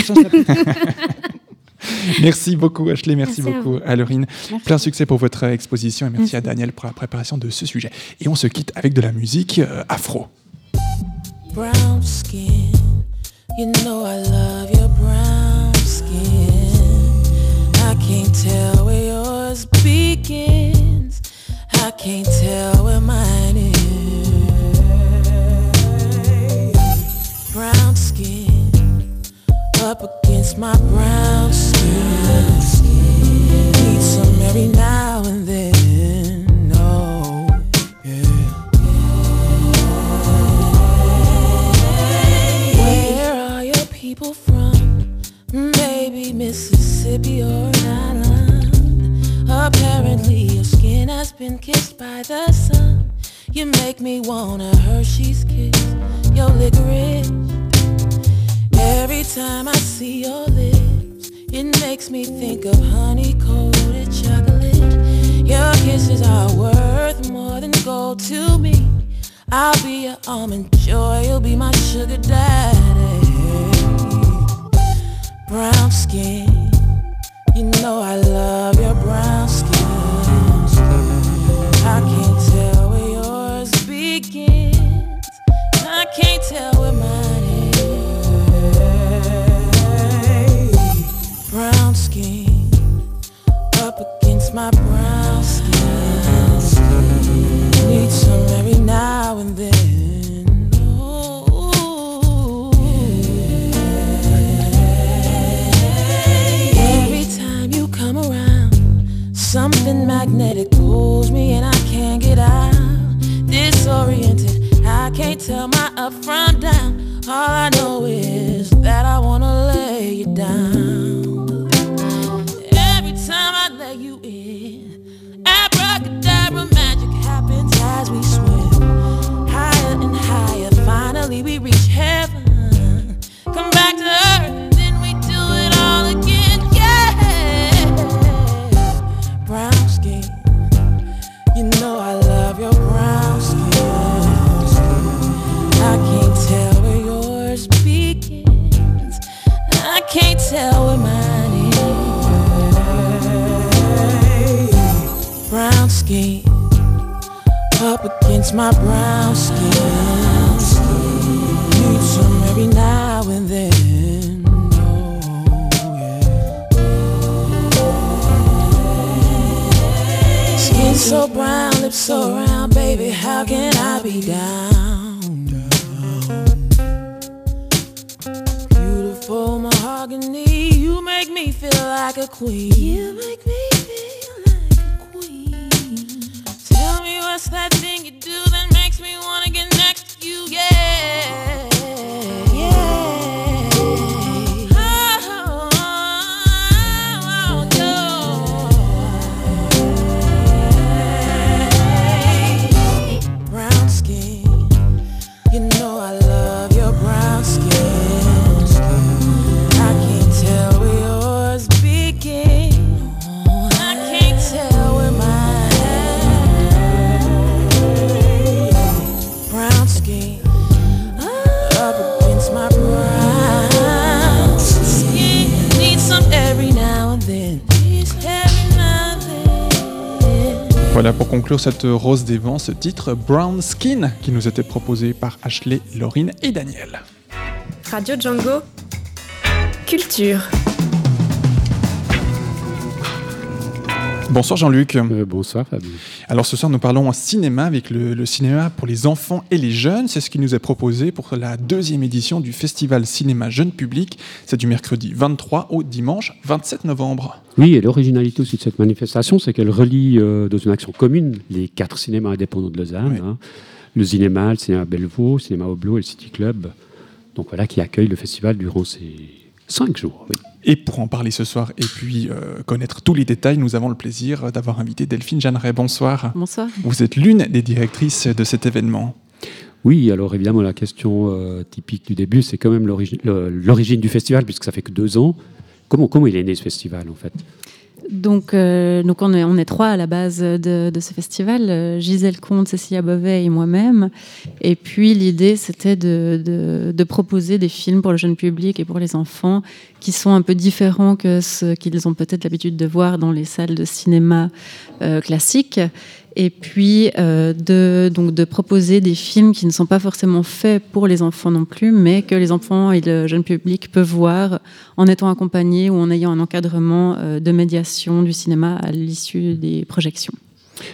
Merci beaucoup Ashley, merci, beaucoup à Laurine. Merci. Plein succès pour votre exposition et merci, Merci. à Daniel pour la préparation de ce sujet. Et on se quitte avec de la musique euh, afro. brown skin. You know I love your brown skin. I can't tell where yours begins. I can't tell where mine is. Brown skin up against my brown skin. Need some every now and then. People from? Maybe Mississippi or Island. Apparently, your skin has been kissed by the sun. You make me want a Hershey's kiss, your licorice. Every time I see your lips, it makes me think of honey coated chocolate. Your kisses are worth more than gold to me. I'll be your almond joy, you'll be my sugar daddy. Brown skin, you know I love your brown skin. I can't tell where yours begins. I can't tell where mine is. Brown skin, up against my brown skin. Need some every now and then. Something magnetic pulls me and I can't get out. Disoriented, I can't tell my up from down. All I know is that I wanna lay you down. Every time I let you in, abracadabra magic happens as we swim higher and higher. Finally, we reach heaven. Come back to earth, Brown skin up against my brown skin. Some every now and then. Skin so brown, lips so round, baby. How can I be down? Beautiful mahogany, you make me feel like a queen. You make me feel like a queen. Tell me what's that thing you do that makes me wanna get next to you, yeah. Pour conclure cette rose des vents, ce titre Brown Skin qui nous était proposé par Ashley, Laurine et Daniel. Radio Django. Culture. Bonsoir Jean-Luc. bonsoir Fabien. Alors ce soir nous parlons en cinéma avec le, le cinéma pour les enfants et les jeunes. C'est ce qui nous est proposé pour la deuxième édition du Festival Cinéma Jeune Public. C'est du mercredi 23 au dimanche 27 novembre. Oui, et l'originalité aussi de cette manifestation, c'est qu'elle relie euh, dans une action commune les quatre cinémas indépendants de Lausanne. hein. le cinéma, le cinéma Bellevaux, le cinéma Oblo et le City Club. Donc voilà, qui accueille le festival durant ces cinq jours. oui. Et pour en parler ce soir et puis euh, connaître tous les détails, nous avons le plaisir d'avoir invité Delphine Jeanneret. Bonsoir. Bonsoir. Vous êtes l'une des directrices de cet événement. Oui, alors évidemment, la question euh, typique du début, c'est quand même l'origine du festival, puisque ça fait que deux ans. Comment, comment il est né ce festival, en fait? Donc, euh, donc on, est, on est trois à la base de, de ce festival, euh, Gisèle Comte, Cécilia Bovet et moi-même. Et puis l'idée, c'était de, de- de proposer des films pour le jeune public et pour les enfants qui sont un peu différents que ce qu'ils ont peut-être l'habitude de voir dans les salles de cinéma euh, classiques. Et puis euh, de, donc de proposer des films qui ne sont pas forcément faits pour les enfants non plus, mais que les enfants et le jeune public peuvent voir en étant accompagnés ou en ayant un encadrement euh, de médiation du cinéma à l'issue des projections.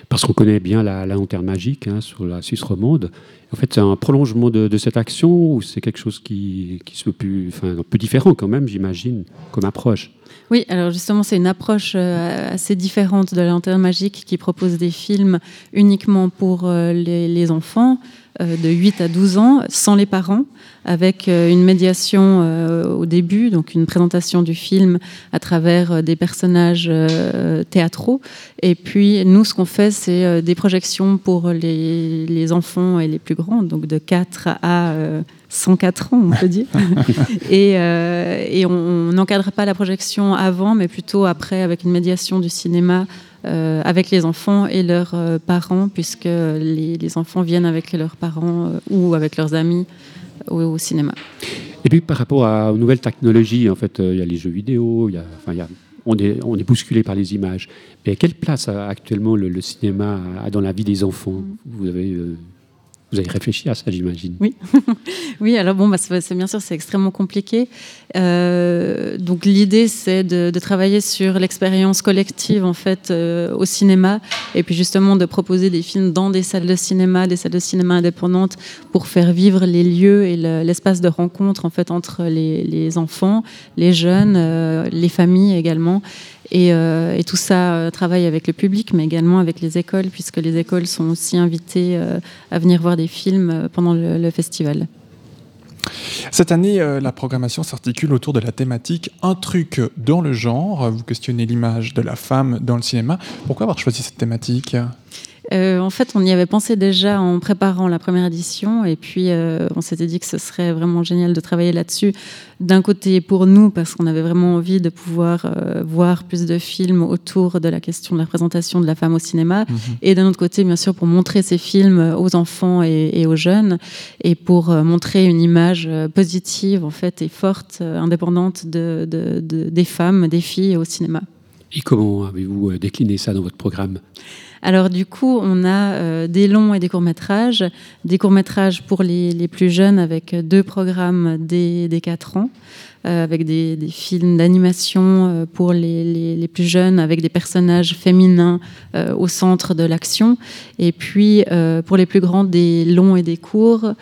Parce qu'on connaît bien la, la lanterne magique hein, sur la Suisse romande. En fait, c'est un prolongement de, cette action ou c'est quelque chose qui, qui se peut plus, enfin, un peu différent quand même, j'imagine, comme approche? Oui, alors justement, c'est une approche euh, assez différente de la lanterne magique qui propose des films uniquement pour euh, les, les enfants de 8 à 12 ans, sans les parents, avec euh, une médiation euh, au début, donc une présentation du film à travers euh, des personnages euh, théâtraux. Et puis, nous, ce qu'on fait, c'est euh, des projections pour les, les enfants et les plus grands, donc de 4 à... euh, 104 ans, on peut dire. et euh, et on n'encadre pas la projection avant, mais plutôt après, avec une médiation du cinéma euh, avec les enfants et leurs euh, parents, puisque les, les enfants viennent avec leurs parents euh, ou avec leurs amis au, au cinéma. Et puis par rapport à- aux nouvelles technologies, en fait, il y a les jeux vidéo, y a, enfin, il y a- on, est, on est bousculé par les images. Mais quelle place a actuellement le, le cinéma a dans la vie des enfants? Vous avez, vous avez réfléchi à ça, j'imagine. Oui. oui, alors bon, bah, c'est bien sûr, c'est extrêmement compliqué. Euh, donc l'idée, c'est de, travailler sur l'expérience collective en fait euh, au cinéma, et puis justement de proposer des films dans des salles de cinéma, des salles de cinéma indépendantes, pour faire vivre les lieux et le- l'espace de rencontre en fait entre les, les enfants, les jeunes, euh, les familles également. Et, euh, et tout ça euh, travaille avec le public, mais également avec les écoles, puisque les écoles sont aussi invitées euh, à venir voir des films pendant le, festival. Cette année, la programmation s'articule autour de la thématique Un truc dans le genre. Vous questionnez l'image de la femme dans le cinéma. Pourquoi avoir choisi cette thématique? Euh, en fait, on y avait pensé déjà en préparant la première édition, et puis euh, on s'était dit que ce serait vraiment génial de travailler là-dessus. D'un côté pour nous, parce qu'on avait vraiment envie de pouvoir euh, voir plus de films autour de la question de la représentation de la femme au cinéma, Mhm. et d'un autre côté, bien sûr, pour montrer ces films aux enfants et, et aux jeunes, et pour montrer une image positive, en fait, et forte, indépendante de, de- de- des femmes, des filles au cinéma. Et comment avez-vous décliné ça dans votre programme? Alors du coup, on a euh, des longs et des courts-métrages. Des courts-métrages pour les, les plus jeunes avec deux programmes dès, dès 4 ans, euh, avec des, des films d'animation euh, pour les, les- plus jeunes, avec des personnages féminins au centre de l'action. Et puis pour les plus grands, des longs et des courts.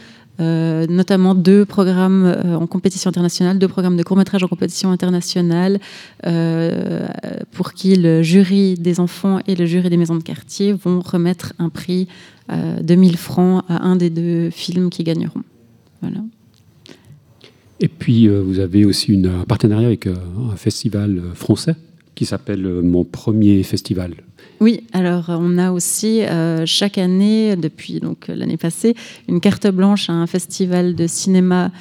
Euh, notamment deux programmes euh, en compétition internationale, deux programmes de court-métrage en compétition internationale, euh, pour qui le jury des enfants et le jury des maisons de quartier vont remettre un prix de 1000 francs à un des deux films qui gagneront. Voilà. Et puis, vous avez aussi une, un partenariat avec un festival français qui s'appelle Mon Premier Festival. Oui, alors euh, on a aussi euh, chaque année, depuis donc euh, l'année passée, une carte blanche à un festival de cinéma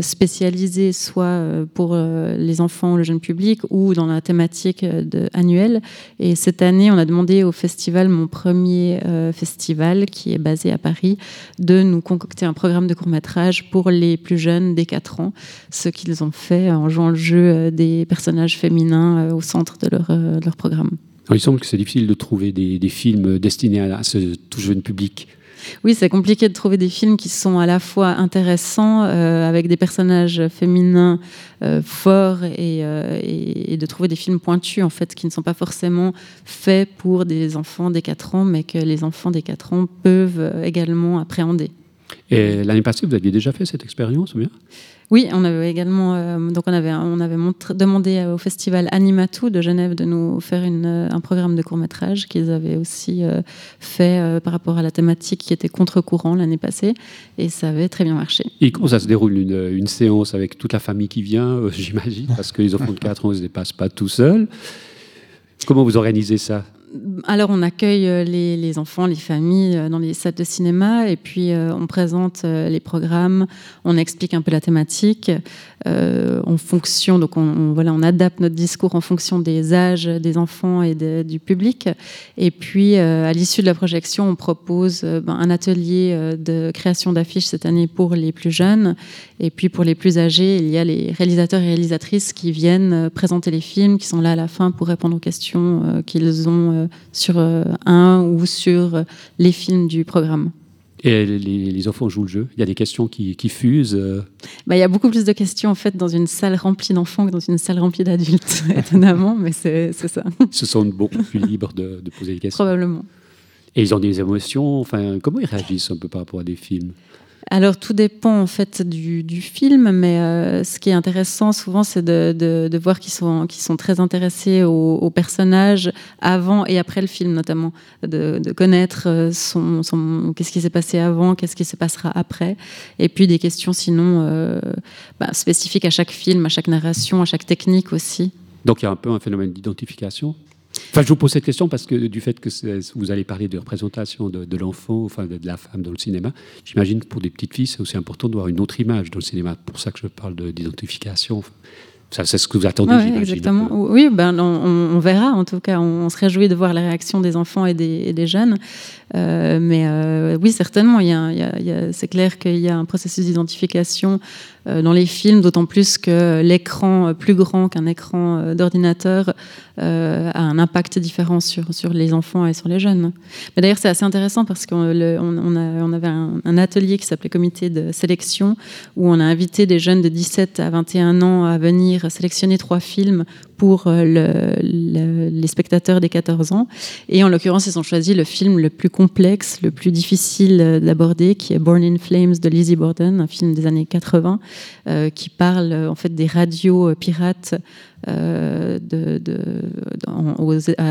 spécialisé, soit pour les enfants, le jeune public, ou dans la thématique de, annuelle. Et cette année, on a demandé au festival, mon premier festival, qui est basé à Paris, de nous concocter un programme de court métrage pour les plus jeunes, dès 4 ans, ce qu'ils ont fait en jouant le jeu des personnages féminins au centre de leur programme. Il semble que c'est difficile de trouver des, des films destinés à, à ce tout jeune public. Oui, c'est compliqué de trouver des films qui sont à la fois intéressants, euh, avec des personnages féminins euh, forts, et, euh, et- et de trouver des films pointus, en fait, qui ne sont pas forcément faits pour des enfants des 4 ans, mais que les enfants des 4 ans peuvent également appréhender. Et l'année passée, vous aviez déjà fait cette expérience, ou bien? Oui, on avait également euh, donc on avait on avait demandé au festival Animatou de Genève de nous faire une, euh, un programme de court métrage qu'ils avaient aussi euh, fait euh, par rapport à la thématique qui était contre-courant l'année passée et ça avait très bien marché. Et comment ça se déroule une, séance avec toute la famille qui vient, euh, j'imagine, parce que les enfants de 4 ans, ne se dépassent pas tout seuls. Comment vous organisez ça? Alors, on accueille euh, les, enfants, les familles euh, dans les salles de cinéma et puis euh, on présente les programmes, on explique un peu la thématique euh, en fonction, donc on, voilà, on adapte notre discours en fonction des âges des enfants et du public. Et puis, à l'issue de la projection, on propose ben, un atelier de création d'affiches cette année pour les plus jeunes. Et puis, pour les plus âgés, il y a les réalisateurs et réalisatrices qui viennent présenter les films, qui sont là à la fin pour répondre aux questions qu'ils ont sur euh, un ou sur euh, les films du programme. Et les, les enfants jouent le jeu. Il y a des questions qui, qui fusent. euh. Bah, il y a beaucoup plus de questions en fait dans une salle remplie d'enfants que dans une salle remplie d'adultes, étonnamment, mais c'est c'est ça. Ils se sentent beaucoup plus libres de, de poser des questions. Probablement. Et ils ont des émotions. Enfin, comment ils réagissent un peu par rapport à des films? Alors tout dépend en fait du, du film, mais euh, ce qui est intéressant souvent, c'est de, de- de voir qu'ils sont, sont très intéressés aux, aux personnages avant et après le film, notamment, de, de connaître euh, son, son- qu'est-ce qui s'est passé avant, qu'est-ce qui se passera après, et puis des questions sinon euh, bah, spécifiques à chaque film, à chaque narration, à chaque technique aussi. Donc il y a un peu un phénomène d'identification. Enfin, je vous pose cette question parce que du fait que vous allez parler de représentation de, de l'enfant, enfin de, de la femme dans le cinéma, j'imagine que pour des petites filles, c'est aussi important de voir une autre image dans le cinéma. C'est pour ça que je parle de- d'identification. Enfin, ça, c'est ce que vous attendez, Ouais, j'imagine. exactement. Oui, ben, on, verra. En tout cas, on, se réjouit de voir la réaction des enfants et des, et des jeunes. Euh, mais euh, oui, certainement, c'est clair qu'il y a un processus d'identification dans les films, d'autant plus que l'écran euh, plus grand qu'un écran euh, d'ordinateur euh, a un impact différent sur, sur les enfants et sur les jeunes. Mais d'ailleurs, c'est assez intéressant parce qu'on on, avait un atelier qui s'appelait comité de sélection où on a invité des jeunes de 17 à 21 ans à venir sélectionner trois films pour euh, le- le- les spectateurs des 14 ans. Et en l'occurrence, ils ont choisi le film le plus complexe, le plus difficile euh, d'aborder, qui est Born in Flames de Lizzie Borden, un film des années 80, euh, qui parle euh, en fait des radios pirates à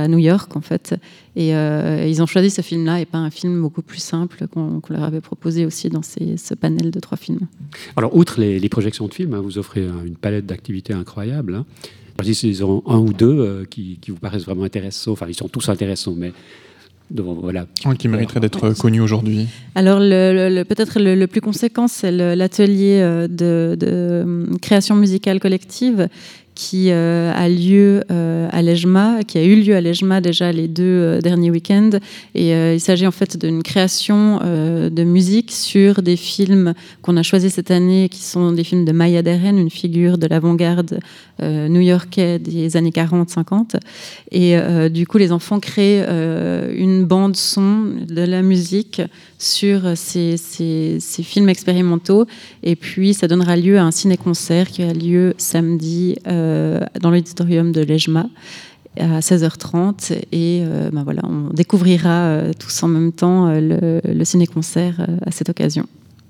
New York en fait. Et ils ont choisi ce film-là et pas un film beaucoup plus simple qu'on leur avait proposé aussi dans ce panel de trois films. Alors, outre les, projections de films, hein, vous offrez un- une palette d'activités incroyables. Hein. Je dis, ils ont un ou deux euh, qui, qui vous paraissent vraiment intéressants. Enfin, ils sont tous intéressants, mais devant, voilà. Ouais, qui mériterait d'être connu aujourd'hui. Alors, le, le- le- peut-être le, le plus conséquent, c'est l'atelier euh, de, de, hum, création musicale collective qui euh, a lieu euh, à l'EJMA, qui a eu lieu à l'EJMA déjà les deux euh, derniers week-ends. Et il s'agit en fait d'une création de musique sur des films qu'on a choisis cette année, qui sont des films de Maya Deren, une figure de l'avant-garde new-yorkais des années 40-50. Et du coup, les enfants créent une bande son de la musique sur ces, films expérimentaux. Et puis, ça donnera lieu à un ciné-concert qui a lieu samedi euh, dans l'auditorium de l'EJMA à 16h30 et euh, ben voilà, on découvrira euh, tous en même temps le, le ciné-concert à cette occasion.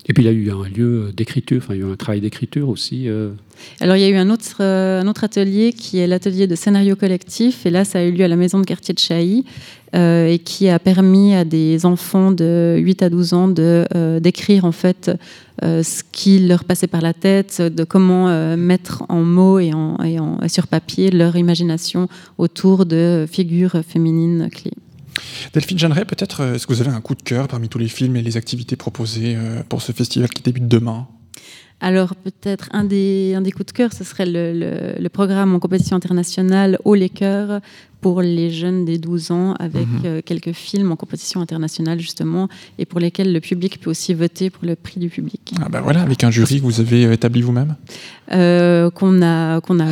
Et puis, il y a eu un lieu d'écriture, enfin, il y a eu un travail d'écriture aussi. euh. Alors, il y a eu un autre, euh, un autre atelier qui est l'atelier de scénario collectif. Et là, ça a eu lieu à la maison de quartier de Chailly euh, et qui a permis à des enfants de 8 à 12 ans d'écrire en fait ce qui leur passait par la tête, de comment mettre en mots et sur papier leur imagination autour de figures féminines clés. Delphine Jeanneret, peut-être, euh, est-ce que vous avez un coup de cœur parmi tous les films et les activités proposées euh, pour ce festival qui débute demain? Alors peut-être un des, un coups de cœur, ce serait le programme en compétition internationale Haut les cœurs pour les jeunes des 12 ans avec Mhm. euh, quelques films en compétition internationale justement et pour lesquels le public peut aussi voter pour le prix du public. Ah bah voilà, avec un jury que vous avez euh, établi vous-même? Euh, qu'on a, qu'on a,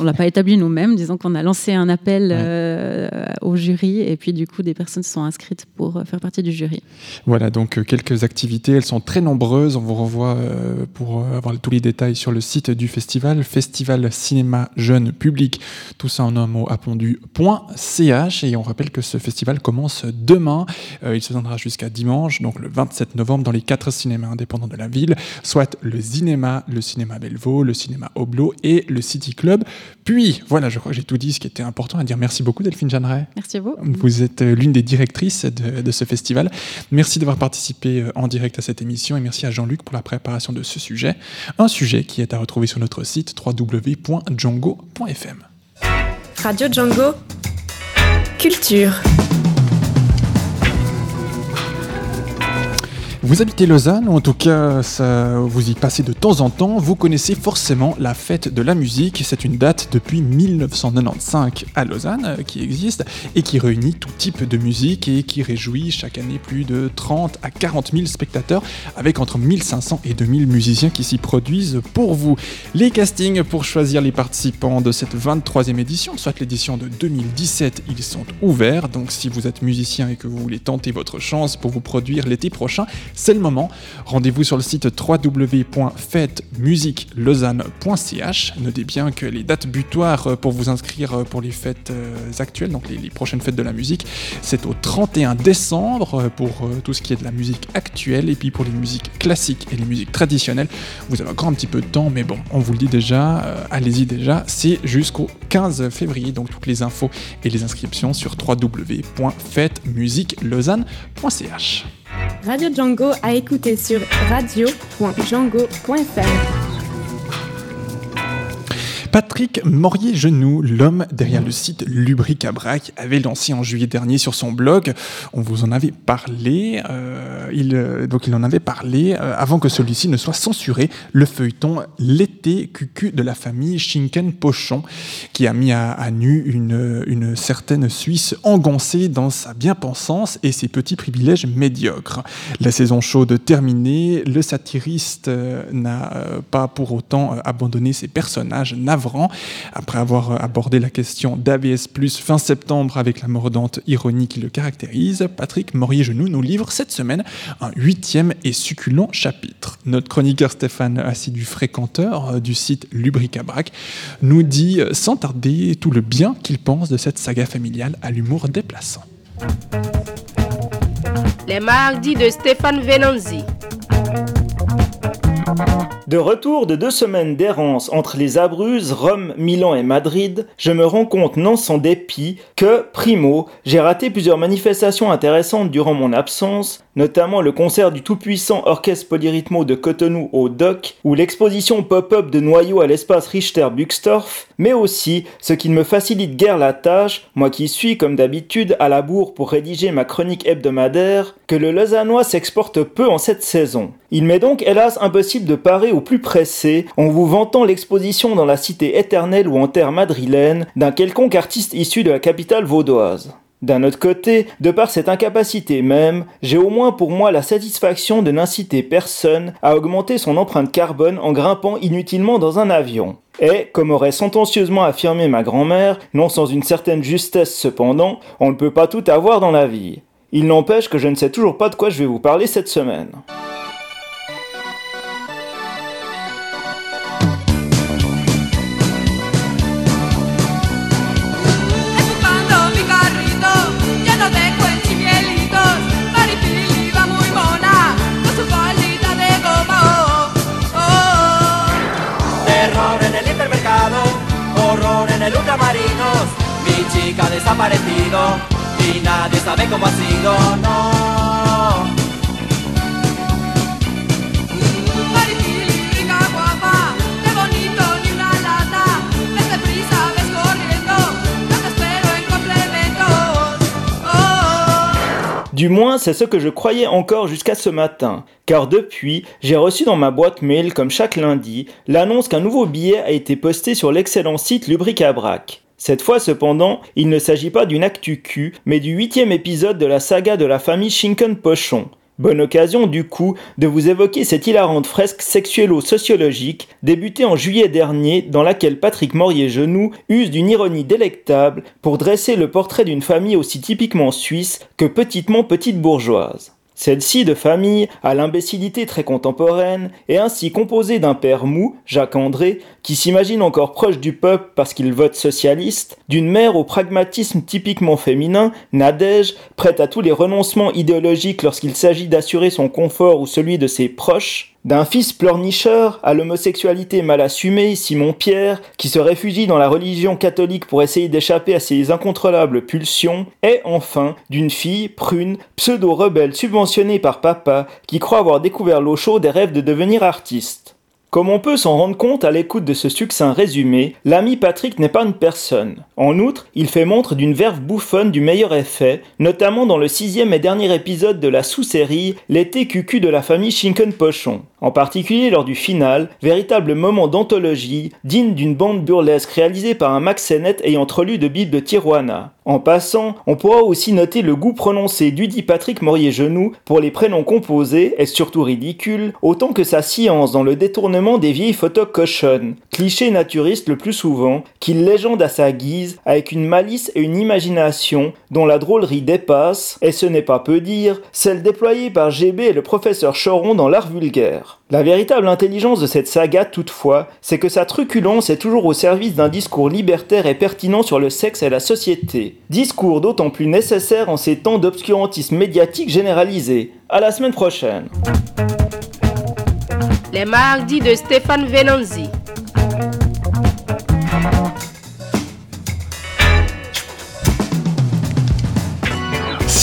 on l'a pas établi nous-mêmes, disons qu'on a lancé un appel euh, au jury et puis du coup des personnes se sont inscrites pour faire partie du jury. Voilà, donc quelques activités, elles sont très nombreuses. On vous renvoie pour avoir tous les détails sur le site du festival, Festival Cinéma Jeune Public, tout ça en un mot à pondu.ch. Et on rappelle que ce festival commence demain. Euh, il se tiendra jusqu'à dimanche, donc le 27 novembre, dans les quatre cinémas indépendants de la ville, soit le Cinéma, le Cinéma Bellevaux, le Cinéma Oblo et le City Club. Puis, voilà, je crois que j'ai tout dit, ce qui était important à dire. Merci beaucoup, Delphine Jeanneret. Merci à vous. Vous êtes euh, l'une des directrices de, de ce festival. Merci d'avoir participé euh, en direct à cette émission et merci à Jean-Luc pour la préparation de ce sujet. Un sujet qui est à retrouver sur notre site www.django.fm. Radio Django. Culture. Vous habitez Lausanne, ou en tout cas vous y passez de temps en temps, vous connaissez forcément la fête de la musique. C'est une date depuis 1995 à Lausanne euh, qui existe et qui réunit tout type de musique et qui réjouit chaque année plus de 30 à 40 000 spectateurs avec entre 1500 et 2000 musiciens qui s'y produisent pour vous. Les castings pour choisir les participants de cette 23e édition, soit l'édition de 2017, ils sont ouverts. Donc si vous êtes musicien et que vous voulez tenter votre chance pour vous produire l'été prochain, c'est le moment. Rendez-vous sur le site www.fêtemusiclausanne.ch. Notez bien que les dates butoirs pour vous inscrire pour les fêtes euh, actuelles, donc les, prochaines fêtes de la musique, c'est au 31 décembre pour euh, tout ce qui est de la musique actuelle et puis pour les musiques classiques et les musiques traditionnelles, vous avez encore un petit peu de temps, mais bon, on vous le dit déjà, euh, allez-y déjà, c'est jusqu'au 15 février, donc toutes les infos et les inscriptions sur www.fêtemusiclausanne.ch. Radio Django à écouter sur radio.django.fr. Patrick Morier-Genoux, l'homme derrière le site Lubricabrac, avait lancé en juillet dernier sur son blog, on vous en avait parlé, euh, euh, donc il en avait parlé euh, avant que celui-ci ne soit censuré, le feuilleton L'été cucu de la famille Schinken-Pochon, qui a mis à, nu une, certaine Suisse engoncée dans sa bien-pensance et ses petits privilèges médiocres. La saison chaude terminée, le satiriste n'a pas pour autant abandonné ses personnages Après avoir abordé la question d'AVS+, fin septembre avec la mordante ironie qui le caractérise, Patrick Morier-Genoux nous livre cette semaine un huitième et succulent chapitre. Notre chroniqueur Stéphane, assidu fréquenteur euh, du site Lubricabrac, nous dit euh, sans tarder tout le bien qu'il pense de cette saga familiale à l'humour déplaçant. Les mardis de Stéphane Venanzi. De retour de deux semaines d'errance entre les Abruzzes, Rome, Milan et Madrid, je me rends compte non sans dépit que, primo, j'ai raté plusieurs manifestations intéressantes durant mon absence, notamment le concert du tout-puissant Orchestre Polyrythmo de Cotonou au DOC, ou l'exposition pop-up de noyaux à l'espace Richter-Buxtorf, mais aussi ce qui ne me facilite guère la tâche, moi qui suis comme d'habitude à la bourre pour rédiger ma chronique hebdomadaire, que le Lausannois s'exporte peu en cette saison. Il m'est donc hélas impossible de parer au plus pressé en vous vantant l'exposition dans la cité éternelle ou en terre madrilène d'un quelconque artiste issu de la capitale vaudoise. D'un autre côté, de par cette incapacité même, j'ai au moins pour moi la satisfaction de n'inciter personne à augmenter son empreinte carbone en grimpant inutilement dans un avion. Et, comme aurait sentencieusement affirmé ma grand-mère, non sans une certaine justesse cependant, on ne peut pas tout avoir dans la vie. Il n'empêche que je ne sais toujours pas de quoi je vais vous parler cette semaine. Nadie sabe cómo ha sido, no. Maripili, rica guapa, qué bonito ni una lata. Ves deprisa, ves corriendo, no te espero en complementos. Oh. Du moins, c'est ce que je croyais encore jusqu'à ce matin, car depuis, j'ai reçu dans ma boîte mail, comme chaque lundi, l'annonce qu'un nouveau billet a été posté sur l'excellent site Lubricabrac. Cette fois cependant, il ne s'agit pas d'une actu Q, mais du huitième épisode de la saga de la famille Shinken-Pochon. Bonne occasion du coup de vous évoquer cette hilarante fresque sexuelo-sociologique débutée en juillet dernier dans laquelle Patrick Morier-Genoux use d'une ironie délectable pour dresser le portrait d'une famille aussi typiquement suisse que petitement petite bourgeoise. Celle-ci de famille, à l'imbécilité très contemporaine, est ainsi composée d'un père mou, Jacques André, qui s'imagine encore proche du peuple parce qu'il vote socialiste, d'une mère au pragmatisme typiquement féminin, Nadège, prête à tous les renoncements idéologiques lorsqu'il s'agit d'assurer son confort ou celui de ses proches, d'un fils pleurnicheur à l'homosexualité mal assumée, Simon Pierre, qui se réfugie dans la religion catholique pour essayer d'échapper à ses incontrôlables pulsions, et enfin d'une fille prune, pseudo-rebelle subventionnée par papa, qui croit avoir découvert l'eau chaude et rêve de devenir artiste. Comme on peut s'en rendre compte à l'écoute de ce succinct résumé, l'ami Patrick n'est pas une personne. En outre, il fait montre d'une verve bouffonne du meilleur effet, notamment dans le sixième et dernier épisode de la sous-série L'été cucu de la famille Shinken-Pochon. En particulier lors du final, véritable moment d'anthologie, digne d'une bande burlesque réalisée par un Max Sennett ayant relu de Bible de Tijuana. En passant, on pourra aussi noter le goût prononcé d'Udi Patrick Morier-Genoux pour les prénoms composés, et surtout ridicules, autant que sa science dans le détournement des vieilles photos cochonnes, cliché naturiste le plus souvent, qu'il légende à sa guise, avec une malice et une imagination dont la drôlerie dépasse, et ce n'est pas peu dire, celle déployée par GB et le professeur Choron dans l'art vulgaire. La véritable intelligence de cette saga, toutefois, c'est que sa truculence est toujours au service d'un discours libertaire et pertinent sur le sexe et la société. Discours d'autant plus nécessaire en ces temps d'obscurantisme médiatique généralisé. À la semaine prochaine. Les mardis de Stéphane Venanzi.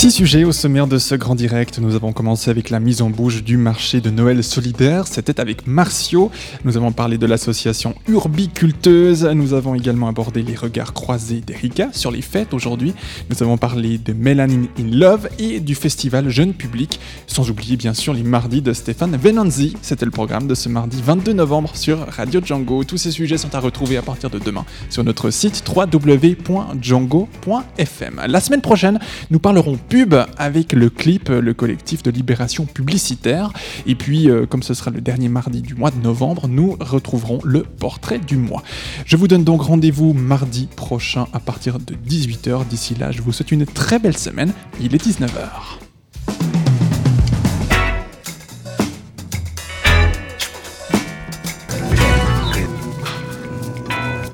Six sujets au sommaire de ce grand direct. Nous avons commencé avec la mise en bouche du marché de Noël solidaire. C'était avec Martio. Nous avons parlé de l'association Urbiculteuse. Nous avons également abordé les regards croisés d'Erika sur les fêtes aujourd'hui. Nous avons parlé de Melanin in Love et du festival Jeune Public. Sans oublier bien sûr les mardis de Stéphane Venanzi. C'était le programme de ce mardi 22 novembre sur Radio Django. Tous ces sujets sont à retrouver à partir de demain sur notre site www.django.fm. La semaine prochaine, nous parlerons pub avec le clip, le collectif de libération publicitaire. Et puis, euh, comme ce sera le dernier mardi du mois de novembre, nous retrouverons le portrait du mois. Je vous donne donc rendez-vous mardi prochain à partir de 18h. D'ici là, je vous souhaite une très belle semaine. Il est 19h.